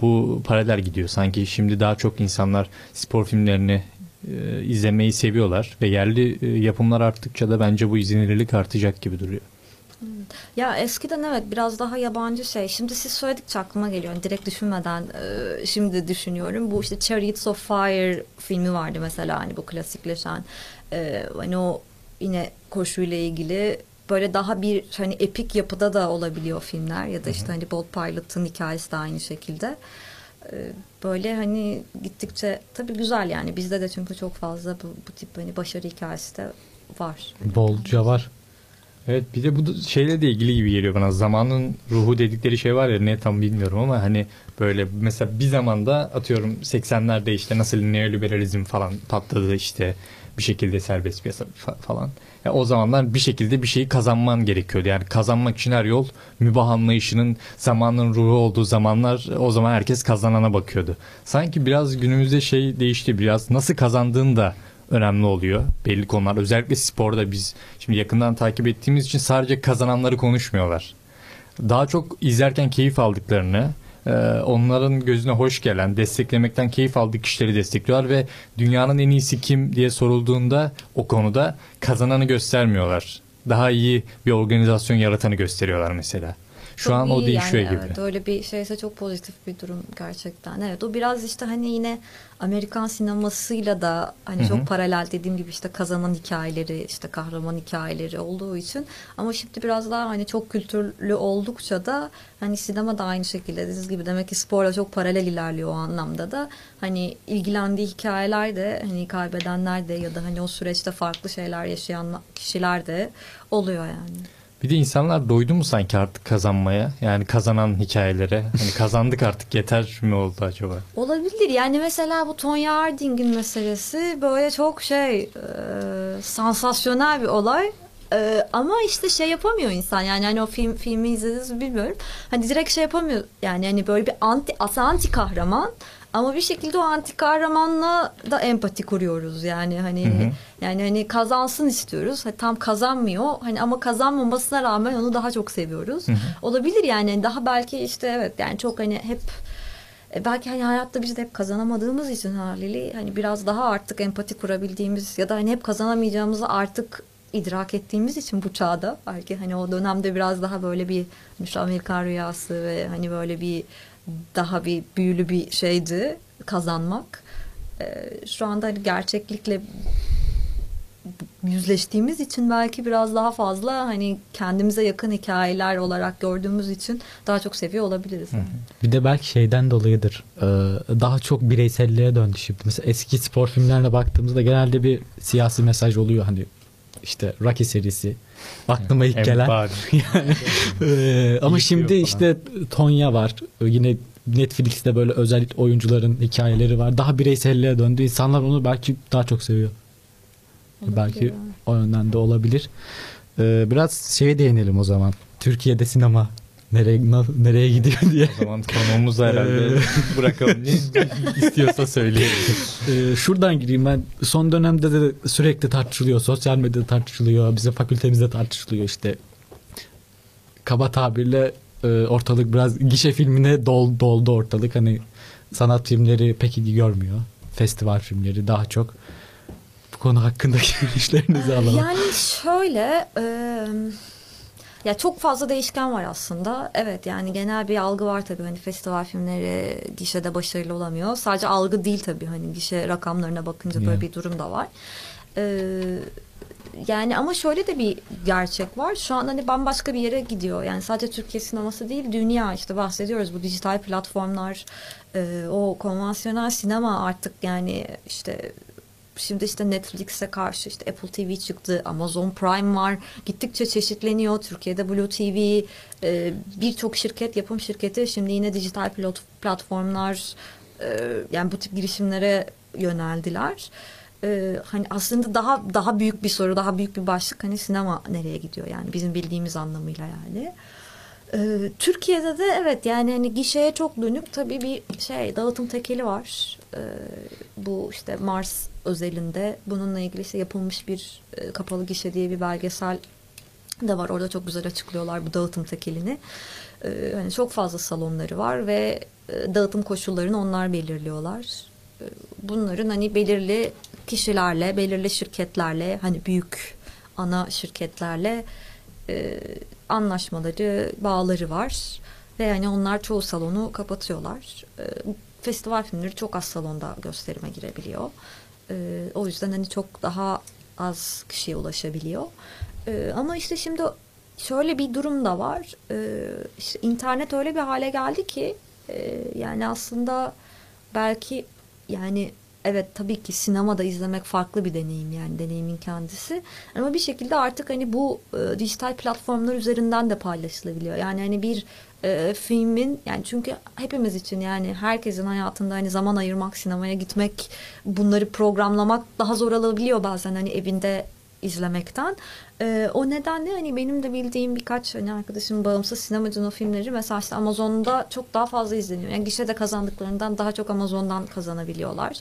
bu paralel gidiyor. Sanki şimdi daha çok insanlar spor filmlerini e, izlemeyi seviyorlar ve yerli e, yapımlar arttıkça da bence bu izlenirlik artacak gibi duruyor. Ya eskiden evet biraz daha yabancı şey. Şimdi siz söyledikçe aklıma geliyor. Yani direkt düşünmeden e, şimdi düşünüyorum. Bu işte Chariots of Fire filmi vardı mesela hani bu klasikleşen. E, hani o yine koşuyla ilgili böyle daha bir hani epik yapıda da olabiliyor filmler ya da işte hani Bolt Pilot'ın hikayesi de aynı şekilde. E, böyle hani gittikçe tabii güzel yani bizde de çünkü çok fazla bu, bu tip hani başarı hikayesi de var. Bolca var. Evet bir de bu şeyle de ilgili gibi geliyor bana. Zamanın ruhu dedikleri şey var ya ne tam bilmiyorum ama hani böyle mesela bir zamanda atıyorum 80'lerde işte nasıl neoliberalizm falan patladı işte bir şekilde serbest piyasa fa- falan. Ya o zamanlar bir şekilde bir şeyi kazanman gerekiyordu. Yani kazanmak için her yol mübah anlayışının zamanın ruhu olduğu zamanlar o zaman herkes kazanana bakıyordu. Sanki biraz günümüzde şey değişti biraz nasıl kazandığın da önemli oluyor. Belli konular özellikle sporda biz şimdi yakından takip ettiğimiz için sadece kazananları konuşmuyorlar. Daha çok izlerken keyif aldıklarını, e, onların gözüne hoş gelen, desteklemekten keyif aldığı kişileri destekliyorlar ve dünyanın en iyisi kim diye sorulduğunda o konuda kazananı göstermiyorlar. Daha iyi bir organizasyon yaratanı gösteriyorlar mesela. Şu Çok an o iyi değişiyor yani, gibi. Evet, öyle bir şeyse çok pozitif bir durum gerçekten. Evet o biraz işte hani yine Amerikan sinemasıyla da hani Hı hı. çok paralel dediğim gibi işte kazanan hikayeleri işte kahraman hikayeleri olduğu için ama şimdi biraz daha hani çok kültürlü oldukça da hani sinema da aynı şekilde dediğiniz gibi demek ki sporla çok paralel ilerliyor o anlamda da hani ilgilendiği hikayeler de hani kaybedenler de ya da hani o süreçte farklı şeyler yaşayan kişiler de oluyor yani. Bir de insanlar doydu mu sanki artık kazanmaya? Yani kazanan hikayelere. Hani kazandık artık yeter mi oldu acaba? Olabilir. Yani mesela bu Tonya Harding'in meselesi böyle çok şey e, sansasyonel bir olay. E, ama işte şey yapamıyor insan yani hani o film filmi izlediniz mi bilmiyorum. Hani direkt şey yapamıyor yani hani böyle bir anti anti kahraman ama bir şekilde o anti kahramanla da empati kuruyoruz yani hani Hı hı. yani hani kazansın istiyoruz. Hani tam kazanmıyor. Hani ama kazanmamasına rağmen onu daha çok seviyoruz. Hı hı. Olabilir yani daha belki işte evet yani çok hani hep e, belki hani hayatta biz de hep kazanamadığımız için haliyle hani biraz daha artık empati kurabildiğimiz ya da hani hep kazanamayacağımızı artık idrak ettiğimiz için bu çağda belki hani o dönemde biraz daha böyle bir hani Amerikan rüyası ve hani böyle bir daha bir büyülü bir şeydi kazanmak. E, şu anda hani gerçeklikle yüzleştiğimiz için belki biraz daha fazla hani kendimize yakın hikayeler olarak gördüğümüz için daha çok seviyor olabiliriz. Bir de belki şeyden dolayıdır. Ee, daha çok bireyselliğe döndü şimdi. Mesela eski spor filmlerine baktığımızda genelde bir siyasi mesaj oluyor. Hani işte Rocky serisi. Aklıma ilk gelen. Ee, ama şimdi işte Tonya var. Yine Netflix'te böyle özel oyuncuların hikayeleri var. Daha bireyselliğe döndü. İnsanlar onu belki daha çok seviyor. Olabilir belki o yönden de olabilir. Ee, biraz şeye değinelim o zaman. Türkiye'de sinema nereye na- nereye gidiyor diye. O zaman konuğumuzu herhalde Ee, bırakalım. Ne istiyorsa söyleyelim. Ee, şuradan gireyim ben. Son dönemde de sürekli tartışılıyor. Sosyal medyada tartışılıyor. Bizim fakültemizde tartışılıyor işte. Kaba tabirle e, ortalık biraz gişe filmine dol, doldu ortalık. Hani sanat filmleri pek ilgi görmüyor. Festival filmleri daha çok. Bu konu hakkındaki görüşlerinizi alalım. Yani şöyle e, ya çok fazla değişken var aslında. Evet yani genel bir algı var tabii hani festival filmleri gişede başarılı olamıyor. Sadece algı değil tabii hani gişe rakamlarına bakınca böyle Yani. bir durum da var. E, yani ama şöyle de bir gerçek var. Şu an hani bambaşka bir yere gidiyor. Yani sadece Türkiye sineması değil, dünya işte bahsediyoruz. Bu dijital platformlar, e, o konvansiyonel sinema artık yani işte Şimdi işte Netflix'e karşı işte Apple TV çıktı, Amazon Prime var. Gittikçe çeşitleniyor. Türkiye'de Blue TV, e, birçok şirket, yapım şirketi şimdi yine dijital pilot platformlar, e, yani bu tip girişimlere yöneldiler. E, hani aslında daha daha büyük bir soru, daha büyük bir başlık hani sinema nereye gidiyor yani bizim bildiğimiz anlamıyla yani. Ee, Türkiye'de de evet yani hani gişeye çok dönük tabii bir şey dağıtım tekeli var. Ee, bu işte Mars özelinde bununla ilgili işte yapılmış bir e, kapalı gişe diye bir belgesel de var. Orada çok güzel açıklıyorlar bu dağıtım tekelini. Ee, hani çok fazla salonları var ve e, dağıtım koşullarını onlar belirliyorlar. Ee, bunların hani belirli kişilerle, belirli şirketlerle hani büyük ana şirketlerle e, anlaşmaları, bağları var. Ve yani onlar çoğu salonu kapatıyorlar. E, festival filmleri çok az salonda gösterime girebiliyor. E, o yüzden hani çok daha az kişiye ulaşabiliyor. E, ama işte şimdi şöyle bir durum da var. E, işte internet öyle bir hale geldi ki e, yani aslında belki yani evet tabii ki sinemada izlemek farklı bir deneyim yani deneyimin kendisi. Ama bir şekilde artık hani bu e, dijital platformlar üzerinden de paylaşılabiliyor. Yani hani bir e, filmin yani çünkü hepimiz için yani herkesin hayatında hani zaman ayırmak, sinemaya gitmek, bunları programlamak daha zor olabiliyor bazen hani evinde izlemekten. Ee, o nedenle hani benim de bildiğim birkaç hani arkadaşım bağımsız sinemacının filmleri mesela işte Amazon'da çok daha fazla izleniyor. Yani gişede kazandıklarından daha çok Amazon'dan kazanabiliyorlar.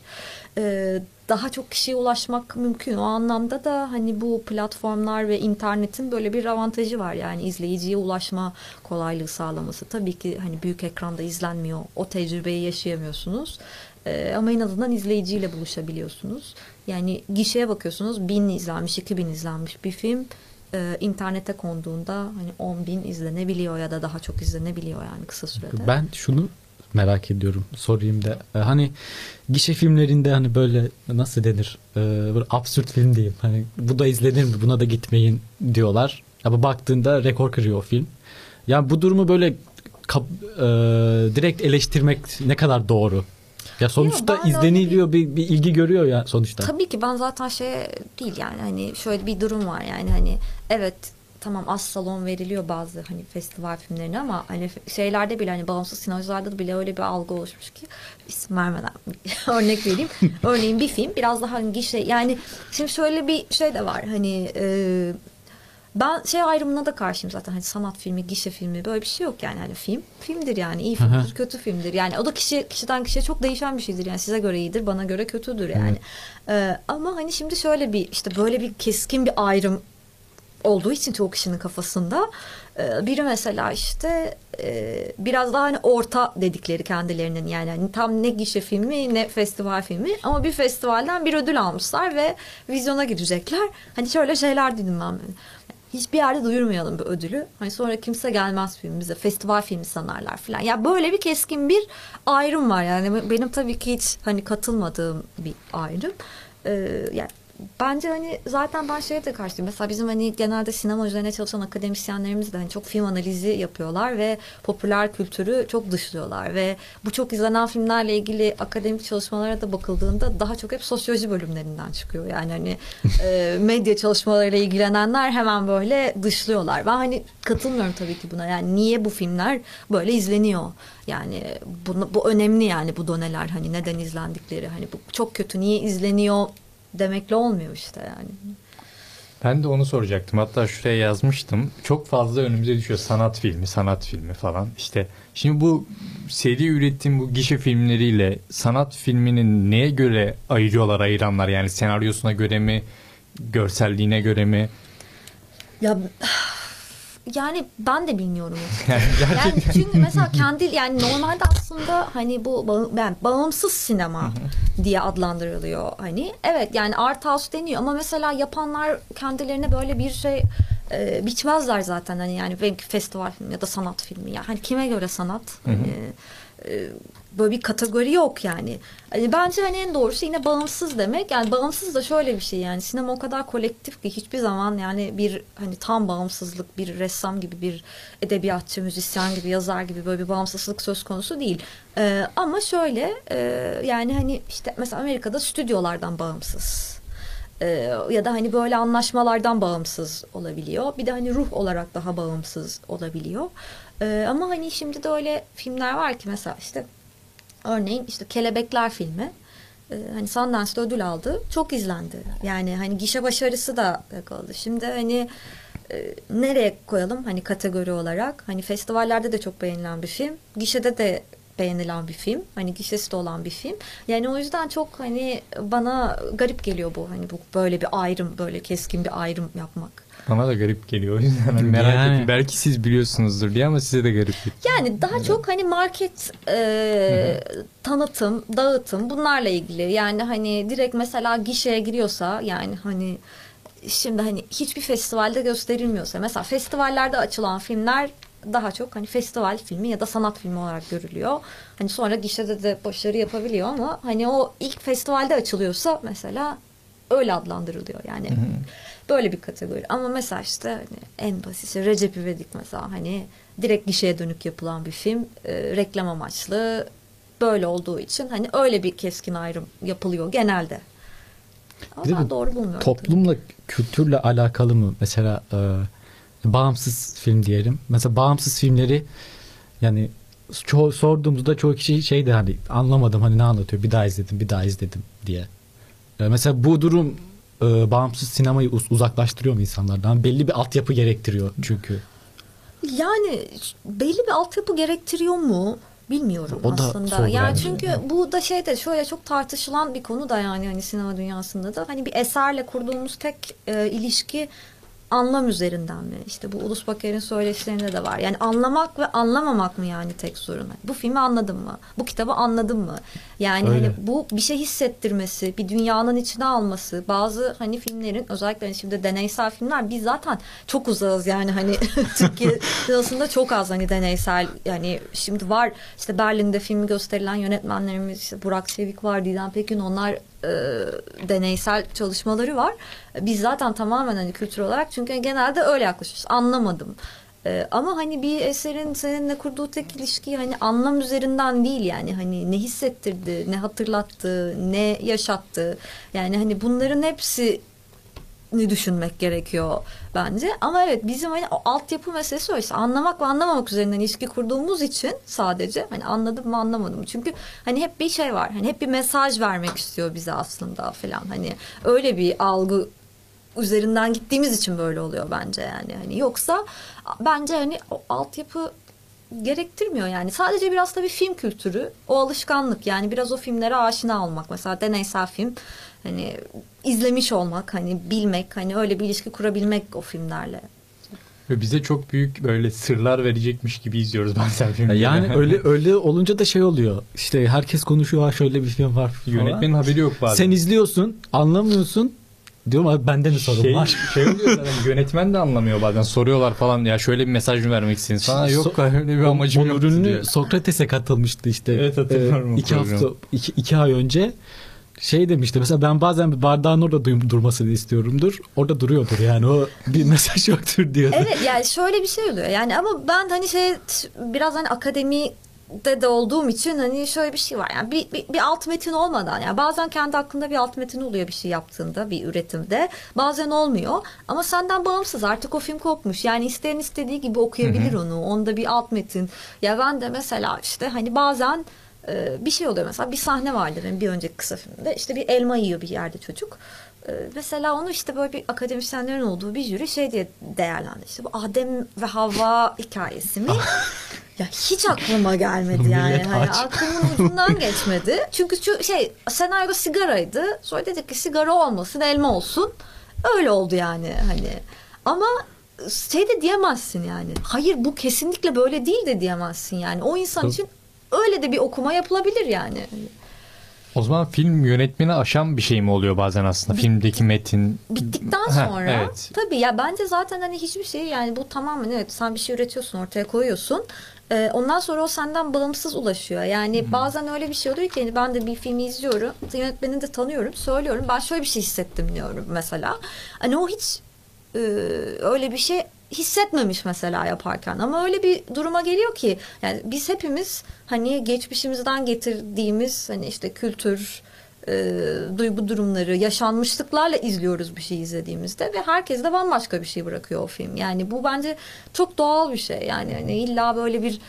Ee, daha çok kişiye ulaşmak mümkün. O anlamda da hani bu platformlar ve internetin böyle bir avantajı var. Yani izleyiciye ulaşma kolaylığı sağlaması. Tabii ki hani büyük ekranda izlenmiyor. O tecrübeyi yaşayamıyorsunuz. Ee, ama en azından izleyiciyle buluşabiliyorsunuz. Yani gişeye bakıyorsunuz bin izlenmiş, iki bin izlenmiş bir film e, internete konduğunda hani 10 bin izlenebiliyor ya da daha çok izlenebiliyor yani kısa sürede. Ben şunu merak ediyorum. Sorayım da. Ee, Hani gişe filmlerinde hani böyle nasıl denir? Ee, böyle absürt film diyeyim. Hani bu da izlenir mi? Buna da gitmeyin diyorlar. Ama baktığında rekor kırıyor o film. Yani bu durumu böyle kap- e, direkt eleştirmek ne kadar doğru? Ya sonuçta öyle izleniliyor bir, bir ilgi görüyor ya sonuçta. Tabii ki ben zaten şey değil yani hani şöyle bir durum var yani hani evet tamam az salon veriliyor bazı hani festival filmlerine ama hani şeylerde bile hani bağımsız sinemacılarda da bile öyle bir algı oluşmuş ki isim vermeden örnek vereyim. Örneğin bir film biraz daha hani gişe yani şimdi şöyle bir şey de var hani e, ben şey ayrımına da karşıyım zaten hani sanat filmi, gişe filmi böyle bir şey yok yani hani film filmdir yani iyi filmdir, kötü filmdir. Yani o da kişi kişiden kişiye çok değişen bir şeydir. Yani size göre iyidir, bana göre kötüdür yani. Ee, ama hani şimdi şöyle bir işte böyle bir keskin bir ayrım olduğu için çoğu kişinin kafasında e, biri mesela işte e, biraz daha hani orta dedikleri kendilerinin yani hani tam ne gişe filmi ne festival filmi ama bir festivalden bir ödül almışlar ve vizyona girecekler. Hani şöyle şeyler dedim ben. Hiçbir yerde duyurmayalım bu ödülü. Hani sonra kimse gelmez filmimize. Festival filmi sanarlar falan. Ya böyle bir keskin bir ayrım var yani. Benim tabii ki hiç hani katılmadığım bir ayrım. Ee, yani bence hani zaten ben şeye de karşıyım. Mesela bizim hani genelde sinema üzerine çalışan akademisyenlerimiz de hani çok film analizi yapıyorlar ve popüler kültürü çok dışlıyorlar ve bu çok izlenen filmlerle ilgili akademik çalışmalara da bakıldığında daha çok hep sosyoloji bölümlerinden çıkıyor. Yani hani e, medya çalışmalarıyla ilgilenenler hemen böyle dışlıyorlar. Ben hani katılmıyorum tabii ki buna. Yani niye bu filmler böyle izleniyor? Yani bunu, bu önemli yani bu doneler hani neden izlendikleri hani bu çok kötü niye izleniyor demekle olmuyor işte yani. Ben de onu soracaktım. Hatta şuraya yazmıştım. Çok fazla önümüze düşüyor sanat filmi, sanat filmi falan. İşte şimdi bu seri ürettiğim bu gişe filmleriyle sanat filminin neye göre ayırıyorlar ayıranlar? Yani senaryosuna göre mi, görselliğine göre mi? Ya yani ben de bilmiyorum. Yani Yani çünkü mesela kendi yani normalde aslında hani bu bağ- yani bağımsız sinema diye adlandırılıyor hani. Evet yani art house deniyor ama mesela yapanlar kendilerine böyle bir şey e, biçmezler zaten hani yani festival filmi ya da sanat filmi ya. Hani kime göre sanat? Hani, e, böyle bir kategori yok yani. Hani bence hani en doğrusu yine bağımsız demek. Yani bağımsız da şöyle bir şey yani sinema o kadar kolektif ki hiçbir zaman yani bir hani tam bağımsızlık bir ressam gibi bir edebiyatçı, müzisyen gibi, yazar gibi böyle bir bağımsızlık söz konusu değil. Ee, ama şöyle e, yani hani işte mesela Amerika'da stüdyolardan bağımsız. Ee, ya da hani böyle anlaşmalardan bağımsız olabiliyor. Bir de hani ruh olarak daha bağımsız olabiliyor. Ee, ama hani şimdi de öyle filmler var ki mesela işte örneğin işte Kelebekler filmi e, hani Sundance'da ödül aldı. Çok izlendi. Yani hani gişe başarısı da kaldı. Şimdi hani e, nereye koyalım hani kategori olarak? Hani festivallerde de çok beğenilen bir film. Gişede de beğenilen bir film. Hani gişesi de olan bir film. Yani o yüzden çok hani bana garip geliyor bu. Hani bu böyle bir ayrım, böyle keskin bir ayrım yapmak. Bana da garip geliyor. O yüzden hani merak Yani- ettim. Belki siz biliyorsunuzdur diye ama size de garip geliyor. Yani daha çok hani market e, tanıtım, dağıtım bunlarla ilgili. Yani hani direkt mesela gişeye giriyorsa yani hani şimdi hani hiçbir festivalde gösterilmiyorsa mesela festivallerde açılan filmler daha çok hani festival filmi ya da sanat filmi olarak görülüyor. Hani sonra gişede de başarı yapabiliyor ama hani o ilk festivalde açılıyorsa mesela öyle adlandırılıyor yani. Böyle bir kategori. Ama mesela işte hani en basit işte Recep İvedik mesela hani direkt gişeye dönük yapılan bir film. e, reklam amaçlı böyle olduğu için hani öyle bir keskin ayrım yapılıyor genelde. Ama Bir ben doğru bulmuyorum. Toplumla, kültürle alakalı mı? Mesela e, bağımsız film diyelim. Mesela bağımsız filmleri yani ço- sorduğumuzda çoğu kişi şey de hani anlamadım hani ne anlatıyor bir daha izledim bir daha izledim diye. E, mesela bu durum e, bağımsız sinemayı uz- uzaklaştırıyor mu insanlardan? Belli bir altyapı gerektiriyor çünkü. Yani belli bir altyapı gerektiriyor mu? Bilmiyorum O da aslında. soru yani bence. çünkü bu da şey de şöyle çok tartışılan bir konu da yani hani sinema dünyasında da hani bir eserle kurduğumuz tek e, ilişki anlam üzerinden mi? İşte bu Ulus Baker'in söyleşilerinde de var. Yani anlamak ve anlamamak mı yani tek sorun? Bu filmi anladın mı? Bu kitabı anladın mı? Yani Öyle. hani bu bir şey hissettirmesi, bir dünyanın içine alması. Bazı hani filmlerin özellikle hani şimdi deneysel filmler biz zaten çok uzağız yani hani Türkiye sinemasında çok az hani deneysel yani şimdi var işte Berlin'de filmi gösterilen yönetmenlerimiz işte Burak Çevik var, Didem Pekin onlar e, deneysel çalışmaları var. Biz zaten tamamen hani kültür olarak çünkü genelde öyle yaklaşıyoruz. Anlamadım. Ee, ama hani bir eserin seninle kurduğu tek ilişki hani anlam üzerinden değil yani hani ne hissettirdi, ne hatırlattı, ne yaşattı. Yani hani bunların hepsi ni düşünmek gerekiyor bence. Ama evet bizim hani o altyapı meselesi o işte anlamak ve anlamamak üzerinden ilişki kurduğumuz için sadece hani anladım mı anlamadım mı? Çünkü hani hep bir şey var. Hani hep bir mesaj vermek istiyor bize aslında falan. Hani öyle bir algı üzerinden gittiğimiz için böyle oluyor bence yani. Hani yoksa bence hani o altyapı gerektirmiyor yani. Sadece biraz da bir film kültürü, o alışkanlık yani biraz o filmlere aşina olmak. Mesela deneysel film hani izlemiş olmak, hani bilmek, hani öyle bir ilişki kurabilmek o filmlerle. Ve bize çok büyük böyle sırlar verecekmiş gibi izliyoruz bazen filmleri. Yani öyle öyle olunca da şey oluyor. İşte herkes konuşuyor ha şöyle bir film var falan. Yönetmenin haberi yok bazen. Sen izliyorsun, anlamıyorsun. Diyorum abi bende mi sorun şey, var? şey oluyor zaten yönetmen de anlamıyor bazen soruyorlar falan ya şöyle bir mesaj mı vermek istedin sana yok So- öyle bir amacım Onun yok ürünü diyor. Sokrates'e katılmıştı işte. Evet, hatırlıyorum o iki hafta, iki, iki ay önce şey demişti. Mesela ben bazen bir bardağın orada dur- durmasını istiyorumdur. Orada duruyordur yani o bir mesaj yoktur diyordu. Evet yani şöyle bir şey oluyor. Yani ama ben hani şey biraz hani akademi de de olduğum için hani şöyle bir şey var. Yani bir, bir, bir alt metin olmadan yani bazen kendi hakkında bir alt metin oluyor bir şey yaptığında bir üretimde. Bazen olmuyor. Ama senden bağımsız artık o film kopmuş. Yani isteyen istediği gibi okuyabilir onu. Onda bir alt metin. Ya ben de mesela işte hani bazen e, bir şey oluyor mesela bir sahne vardır yani bir önceki kısa filmde işte bir elma yiyor bir yerde çocuk. E, mesela onu işte böyle bir akademisyenlerin olduğu bir jüri şey diye değerlendi. İşte bu Adem ve Havva hikayesi mi? ya hiç aklıma gelmedi yani. Hani aklımın ucundan geçmedi. Çünkü şu şey senaryo sigaraydı. Sonra dedik ki sigara olmasın elma olsun. Öyle oldu yani hani. Ama şey de diyemezsin yani. Hayır bu kesinlikle böyle değil de diyemezsin yani. O insan Tabii. için öyle de bir okuma yapılabilir yani. O zaman film yönetmeni aşan bir şey mi oluyor bazen aslında? Filmdeki metin. Bittikten Heh, sonra evet. tabii ya bence zaten hani hiçbir şey yani bu tamamen evet sen bir şey üretiyorsun ortaya koyuyorsun. Ee, ondan sonra o senden bağımsız ulaşıyor. Yani bazen öyle bir şey oluyor ki hani ben de bir filmi izliyorum. Yönetmeni de tanıyorum. Söylüyorum. Ben şöyle bir şey hissettim diyorum mesela. Hani o hiç e, öyle bir şey hissetmemiş mesela yaparken ama öyle bir duruma geliyor ki yani biz hepimiz hani geçmişimizden getirdiğimiz hani işte kültür e, duygu durumları yaşanmışlıklarla izliyoruz bir şey izlediğimizde ve herkes de bambaşka bir şey bırakıyor o film yani bu bence çok doğal bir şey yani hani illa böyle bir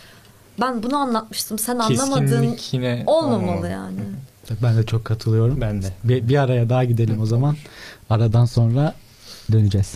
ben bunu anlatmıştım sen anlamadın yine olmamalı olmamalı. yani. Ben de çok katılıyorum. Ben de. Bir, bir araya daha gidelim o zaman. Aradan sonra döneceğiz.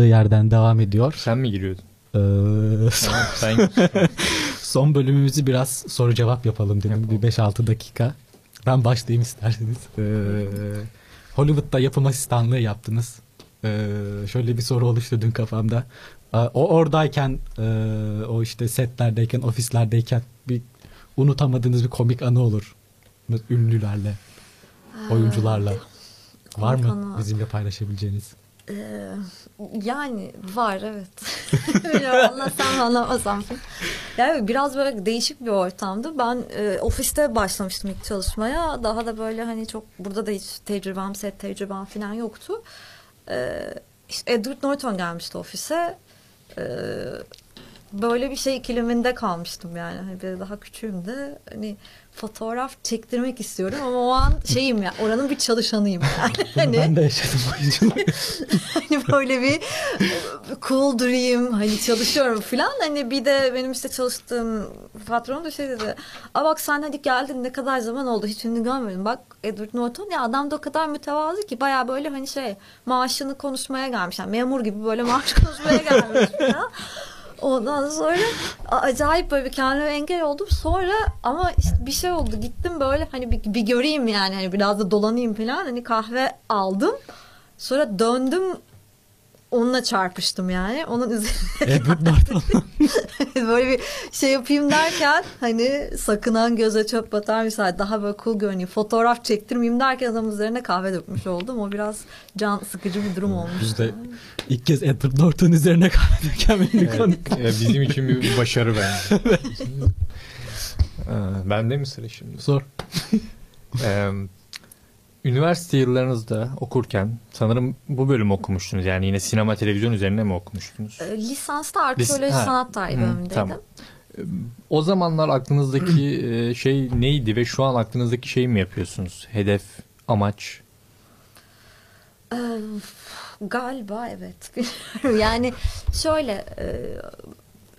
Kaldığı yerden devam ediyor. Sen mi giriyordun? Ee, Tamam, sen son bölümümüzü biraz soru cevap yapalım dedim. Bir 5-6 dakika. Ben başlayayım isterseniz. Ee, Hollywood'da yapım asistanlığı yaptınız. Ee, şöyle bir soru oluştu dün kafamda. Ee, o oradayken, e, o işte setlerdeyken, ofislerdeyken bir unutamadığınız bir komik anı olur. Ünlülerle, oyuncularla. Var mı anı. bizimle paylaşabileceğiniz? Ee, yani var evet. Mı anlamasam. Yani biraz böyle değişik bir ortamdı. Ben e, ofiste başlamıştım ilk çalışmaya. Daha da böyle hani çok burada da hiç tecrübem, set tecrübem falan yoktu. Ee, işte Edward Norton gelmişti ofise. Ee, böyle bir şey ikiliminde kalmıştım yani. Hani bir daha küçüğüm de. Hani fotoğraf çektirmek istiyorum ama o an şeyim ya oranın bir çalışanıyım yani. hani, Ben de yaşadım oyunculuk. hani böyle bir cool durayım hani çalışıyorum falan hani bir de benim işte çalıştığım patron da şey dedi Aa bak sen hadi geldin ne kadar zaman oldu hiç ünlü görmedim bak Edward Norton ya adam da o kadar mütevazı ki baya böyle hani şey maaşını konuşmaya gelmiş yani memur gibi böyle maaş konuşmaya gelmiş falan. Ondan sonra acayip böyle bir kendime engel oldum. Sonra ama işte bir şey oldu. Gittim böyle hani bir, bir göreyim yani. Hani biraz da dolanayım falan. Hani kahve aldım. Sonra döndüm onunla çarpıştım yani. Onun üzerine Edward Norton. böyle bir şey yapayım derken hani sakınan göze çöp batar misal daha böyle cool görüneyim. Fotoğraf çektirmeyeyim derken adamın üzerine kahve dökmüş oldum. O biraz can sıkıcı bir durum olmuş. Biz de ilk kez Edward Norton üzerine kahve döken bir Evet, konuk. e, bizim için bir başarı bence. Ee, Bende mi sıra şimdi? Sor. Ee, üniversite yıllarınızda okurken sanırım bu bölüm okumuştunuz. Yani yine sinema televizyon üzerine mi okumuştunuz? Ee, Lisansta arkeoloji ha. sanat tarihi bölümündeydim. tamam. O zamanlar aklınızdaki e, şey neydi ve şu an aklınızdaki şeyi mi yapıyorsunuz? Hedef, amaç? Ee, galiba evet. Yani şöyle e,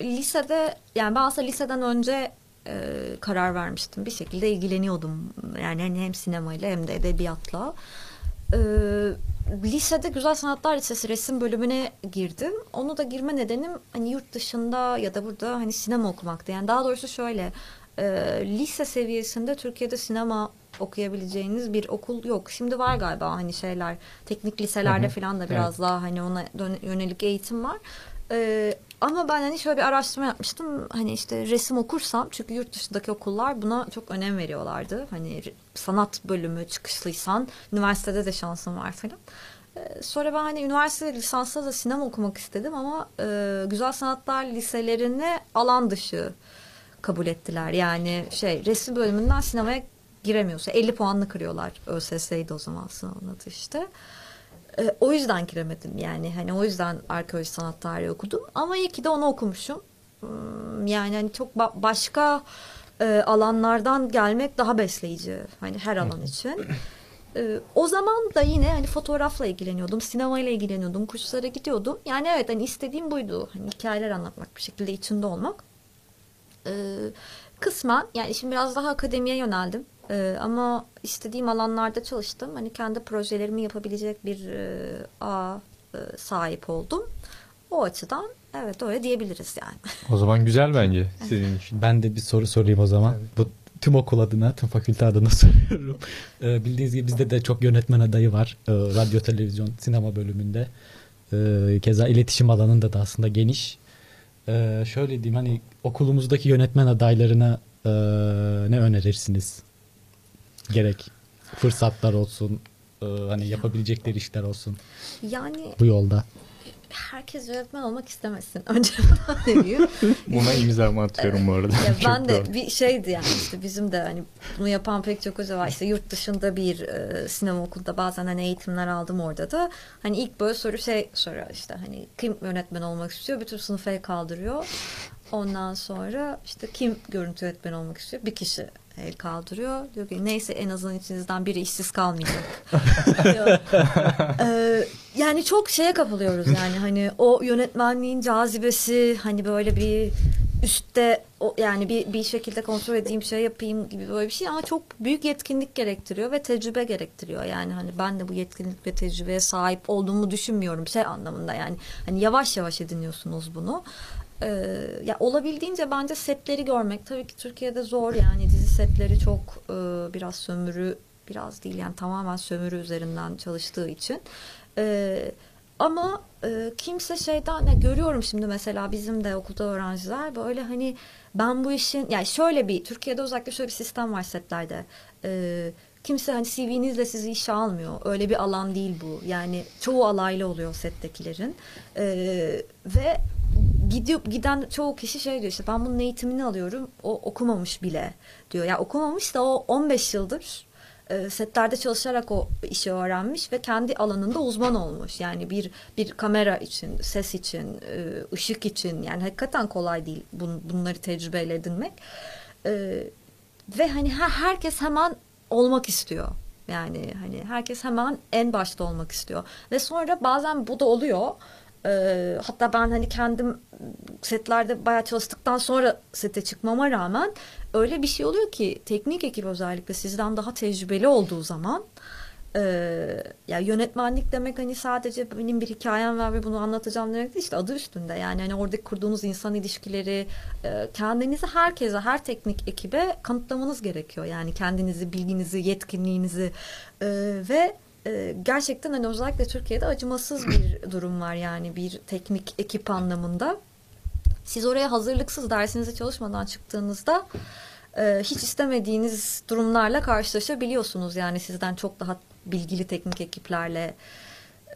lisede yani ben aslında liseden önce e, karar vermiştim. Bir şekilde ilgileniyordum. Yani hani hem sinemayla hem de edebiyatla. Ee, lisede Güzel Sanatlar Lisesi resim bölümüne girdim. Onu da girme nedenim hani yurt dışında ya da burada hani sinema okumaktı. Yani daha doğrusu şöyle e, lise seviyesinde Türkiye'de sinema okuyabileceğiniz bir okul yok. Şimdi var galiba hani şeyler teknik liselerde Hı hı. falan da biraz daha hani ona dön- yönelik eğitim var. Ee, ama ben hani şöyle bir araştırma yapmıştım. Hani işte resim okursam çünkü yurt dışındaki okullar buna çok önem veriyorlardı. Hani sanat bölümü çıkışlıysan üniversitede de şansın var falan. Ee, Sonra ben hani üniversite lisansta da sinema okumak istedim ama e, güzel sanatlar liselerini alan dışı kabul ettiler. Yani şey resim bölümünden sinemaya giremiyorsa 50 puanını kırıyorlar. ÖSS'ydi o zaman sınavın adı işte. E, o yüzden giremedim yani hani o yüzden arkeoloji sanat tarihi okudum ama iyi ki de onu okumuşum. Hmm, Yani hani çok ba- başka e, alanlardan gelmek daha besleyici hani her alan için. E, o zaman da yine hani fotoğrafla ilgileniyordum, sinemayla ilgileniyordum, kurslara gidiyordum. Yani evet hani istediğim buydu. Hani hikayeler anlatmak, bir şekilde içinde olmak. E, kısmen yani şimdi biraz daha akademiye yöneldim. E, ama istediğim alanlarda çalıştım. Hani kendi projelerimi yapabilecek bir e, ağa e, sahip oldum. O açıdan evet öyle diyebiliriz yani. O zaman güzel bence sizin için. Ben de bir soru sorayım o zaman. Bu tüm okul adına, tüm fakülte adına soruyorum. Ee, bildiğiniz gibi bizde de çok yönetmen adayı var. Ee, radyo, televizyon, sinema bölümünde. Ee, keza iletişim alanında da aslında geniş. Ee, şöyle diyeyim hani okulumuzdaki yönetmen adaylarına e, ne önerirsiniz? Gerek fırsatlar olsun, e, hani yapabilecekleri işler olsun Yani bu yolda. herkes yönetmen olmak istemesin. Önce diyeyim. Buna imzamı atıyorum bu arada. Ya ben de doğru. bir şeydi yani işte bizim de hani bunu yapan pek çok hoca var. İşte yurt dışında bir e, sinema okulunda bazen hani eğitimler aldım orada da. Hani ilk böyle soru şey soruyor işte hani kim yönetmen olmak istiyor? Bütün sınıfı el kaldırıyor. Ondan sonra işte kim görüntü yönetmeni olmak istiyor? Bir kişi el kaldırıyor. Diyor ki neyse en azından içinizden biri işsiz kalmayacak. Ee, yani çok şeye kapılıyoruz yani. Hani o yönetmenliğin cazibesi hani böyle bir üstte o yani bir bir şekilde kontrol edeyim şey yapayım gibi böyle bir şey ama çok büyük yetkinlik gerektiriyor ve tecrübe gerektiriyor. Yani hani ben de bu yetkinlik ve tecrübeye sahip olduğumu düşünmüyorum şey anlamında yani. Hani yavaş yavaş ediniyorsunuz bunu Ee, ya olabildiğince bence setleri görmek tabii ki Türkiye'de zor yani dizi setleri çok e, biraz sömürü biraz değil yani tamamen sömürü üzerinden çalıştığı için Ee, ama e, kimse şeyden ya görüyorum şimdi mesela bizim de okulda öğrenciler böyle hani ben bu işin yani şöyle bir Türkiye'de özellikle şöyle bir sistem var setlerde. Ee, kimse hani CV'nizle sizi işe almıyor. Öyle bir alan değil bu. Yani çoğu alaylı oluyor settekilerin. Ee, ve gidiyor giden çoğu kişi şey diyor işte ben bunun eğitimini alıyorum. O okumamış bile diyor. Ya okumamış da o 15 yıldır e, setlerde çalışarak o işi öğrenmiş ve kendi alanında uzman olmuş. Yani bir bir kamera için, ses için, e, ışık için yani hakikaten kolay değil bun, bunları tecrübeyle edinmek. E, ve hani her, herkes hemen olmak istiyor. Yani hani herkes hemen en başta olmak istiyor. Ve sonra bazen bu da oluyor. Ee, hatta ben hani kendim setlerde bayağı çalıştıktan sonra sete çıkmama rağmen öyle bir şey oluyor ki teknik ekip özellikle sizden daha tecrübeli olduğu zaman e, ya yönetmenlik demek hani sadece benim bir hikayem var ve bunu anlatacağım demek değil işte adı üstünde. Yani hani oradaki kurduğunuz insan ilişkileri e, kendinizi herkese her teknik ekibe kanıtlamanız gerekiyor. Yani kendinizi bilginizi yetkinliğinizi e, ve e, gerçekten hani özellikle Türkiye'de acımasız bir durum var yani bir teknik ekip anlamında siz oraya hazırlıksız dersinize çalışmadan çıktığınızda e, hiç istemediğiniz durumlarla karşılaşabiliyorsunuz. Yani sizden çok daha bilgili teknik ekiplerle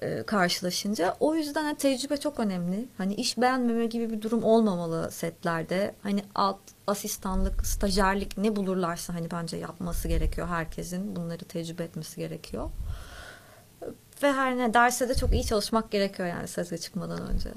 e, karşılaşınca. O yüzden hani tecrübe çok önemli. Hani iş beğenmeme gibi bir durum olmamalı setlerde. Hani alt asistanlık, stajyerlik ne bulurlarsa hani bence yapması gerekiyor herkesin. Bunları tecrübe etmesi gerekiyor. Ve her ne derse de çok iyi çalışmak gerekiyor yani sete çıkmadan önce.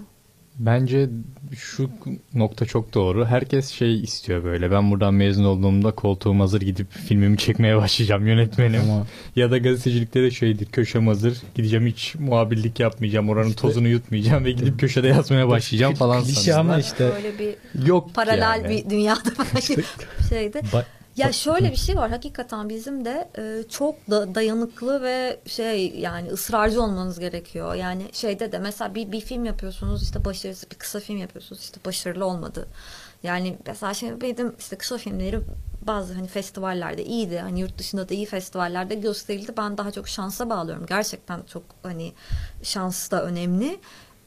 Bence şu nokta çok doğru. Herkes şey istiyor böyle. Ben buradan mezun olduğumda koltuğum hazır gidip filmimi çekmeye başlayacağım yönetmenim. Ama Ya da gazetecilikte de şeydir. Köşem hazır. Gideceğim hiç muhabirlik yapmayacağım. Oranın İşte- tozunu yutmayacağım ve gidip köşede yazmaya başlayacağım falan klişe ama işte Böyle bir Yok paralel yani. bir dünyada belki şeyde. ba- Ya şöyle bir şey var hakikaten bizim de e, çok da dayanıklı ve şey yani ısrarcı olmanız gerekiyor. Yani şeyde de mesela bir, bir film yapıyorsunuz işte başarısız bir kısa film yapıyorsunuz işte başarılı olmadı. Yani mesela şimdi benim işte kısa filmlerim bazı hani festivallerde iyiydi. Hani yurt dışında da iyi festivallerde gösterildi. Ben daha çok şansa bağlıyorum. Gerçekten çok hani şans da önemli.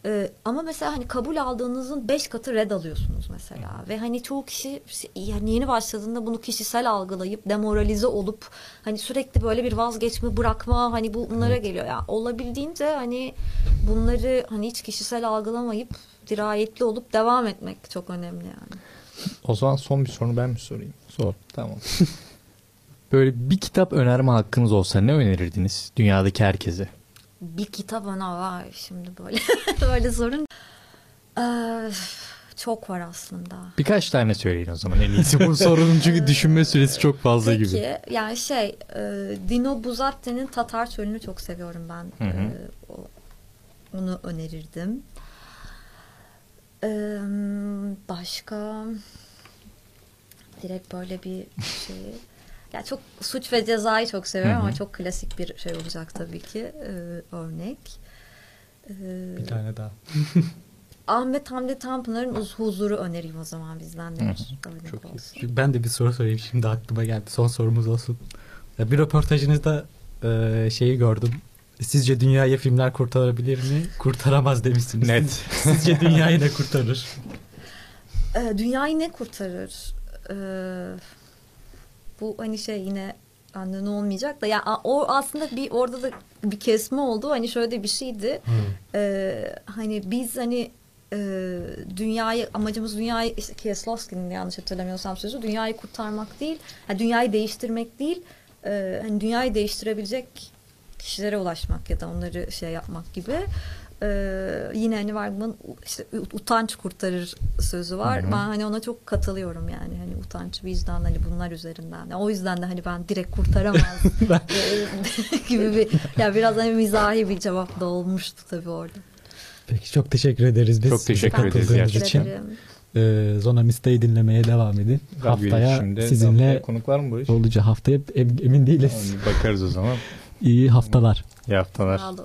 Ee, ama mesela hani kabul aldığınızın beş katı red alıyorsunuz mesela ve hani çoğu kişi yani yeni başladığında bunu kişisel algılayıp demoralize olup hani sürekli böyle bir vazgeçme bırakma hani bu bunlara geliyor ya olabildiğince hani bunları hani hiç kişisel algılamayıp dirayetli olup devam etmek çok önemli yani. O zaman son bir soru ben mi sorayım? Sor. Tamam. Böyle bir kitap önerme hakkınız olsa ne önerirdiniz dünyadaki herkese? Bir kitap ana var şimdi böyle böyle sorun. Ee, çok var aslında. Birkaç tane söyleyin o zaman en iyisi. Bu sorunun çünkü düşünme süresi çok fazla Peki, gibi. yani şey e, Dino Buzzatti'nin Tatar Çölü'nü çok seviyorum ben. Hı hı. E, o- onu önerirdim. E, başka direkt böyle bir şey. Ya çok suç ve cezayı çok seviyorum Hı hı. ama çok klasik bir şey olacak tabii ki e, örnek. E, bir tane daha. Ahmet Hamdi Tanpınar'ın Uz- Huzur'u önereyim o zaman bizden de Hı hı. bir örnek Çok iyi. olsun. Ben de bir soru sorayım şimdi aklıma geldi. Son sorumuz olsun. Ya Bir röportajınızda e, şeyi gördüm. Sizce dünyayı filmler kurtarabilir mi? Kurtaramaz demişsiniz. Net. Sizce dünyayı ne kurtarır? Ee, dünyayı ne kurtarır? Ee, bu hani şey yine benden olmayacak da ya o aslında bir orada da bir kesme oldu. Hani şöyle bir şeydi. Ee, hani biz hani e, dünyayı amacımız dünyayı işte Kieslowski'nin yanlış hatırlamıyorsam sözü dünyayı kurtarmak değil. Yani dünyayı değiştirmek değil. Ee, hani dünyayı değiştirebilecek kişilere ulaşmak ya da onları şey yapmak gibi. Ee, yine hani Bergman'ın işte utanç kurtarır sözü var. Hı hı. Ben hani ona çok katılıyorum yani. Hani utanç, vicdan hani bunlar üzerinden. Yani o yüzden de hani ben direkt kurtaramaz gibi bir ya biraz hani mizahi bir cevap da olmuştu tabii orada. Peki çok teşekkür ederiz biz. Çok teşekkür ederiz teşekkür için. ederim. Ee, Zona Mista'yı dinlemeye devam edin. Radyo haftaya iletişimde sizinle haftaya konuk var mı Barış? olacak haftaya em- emin değiliz. Bakarız o zaman. İyi haftalar. İyi haftalar. Sağ olun.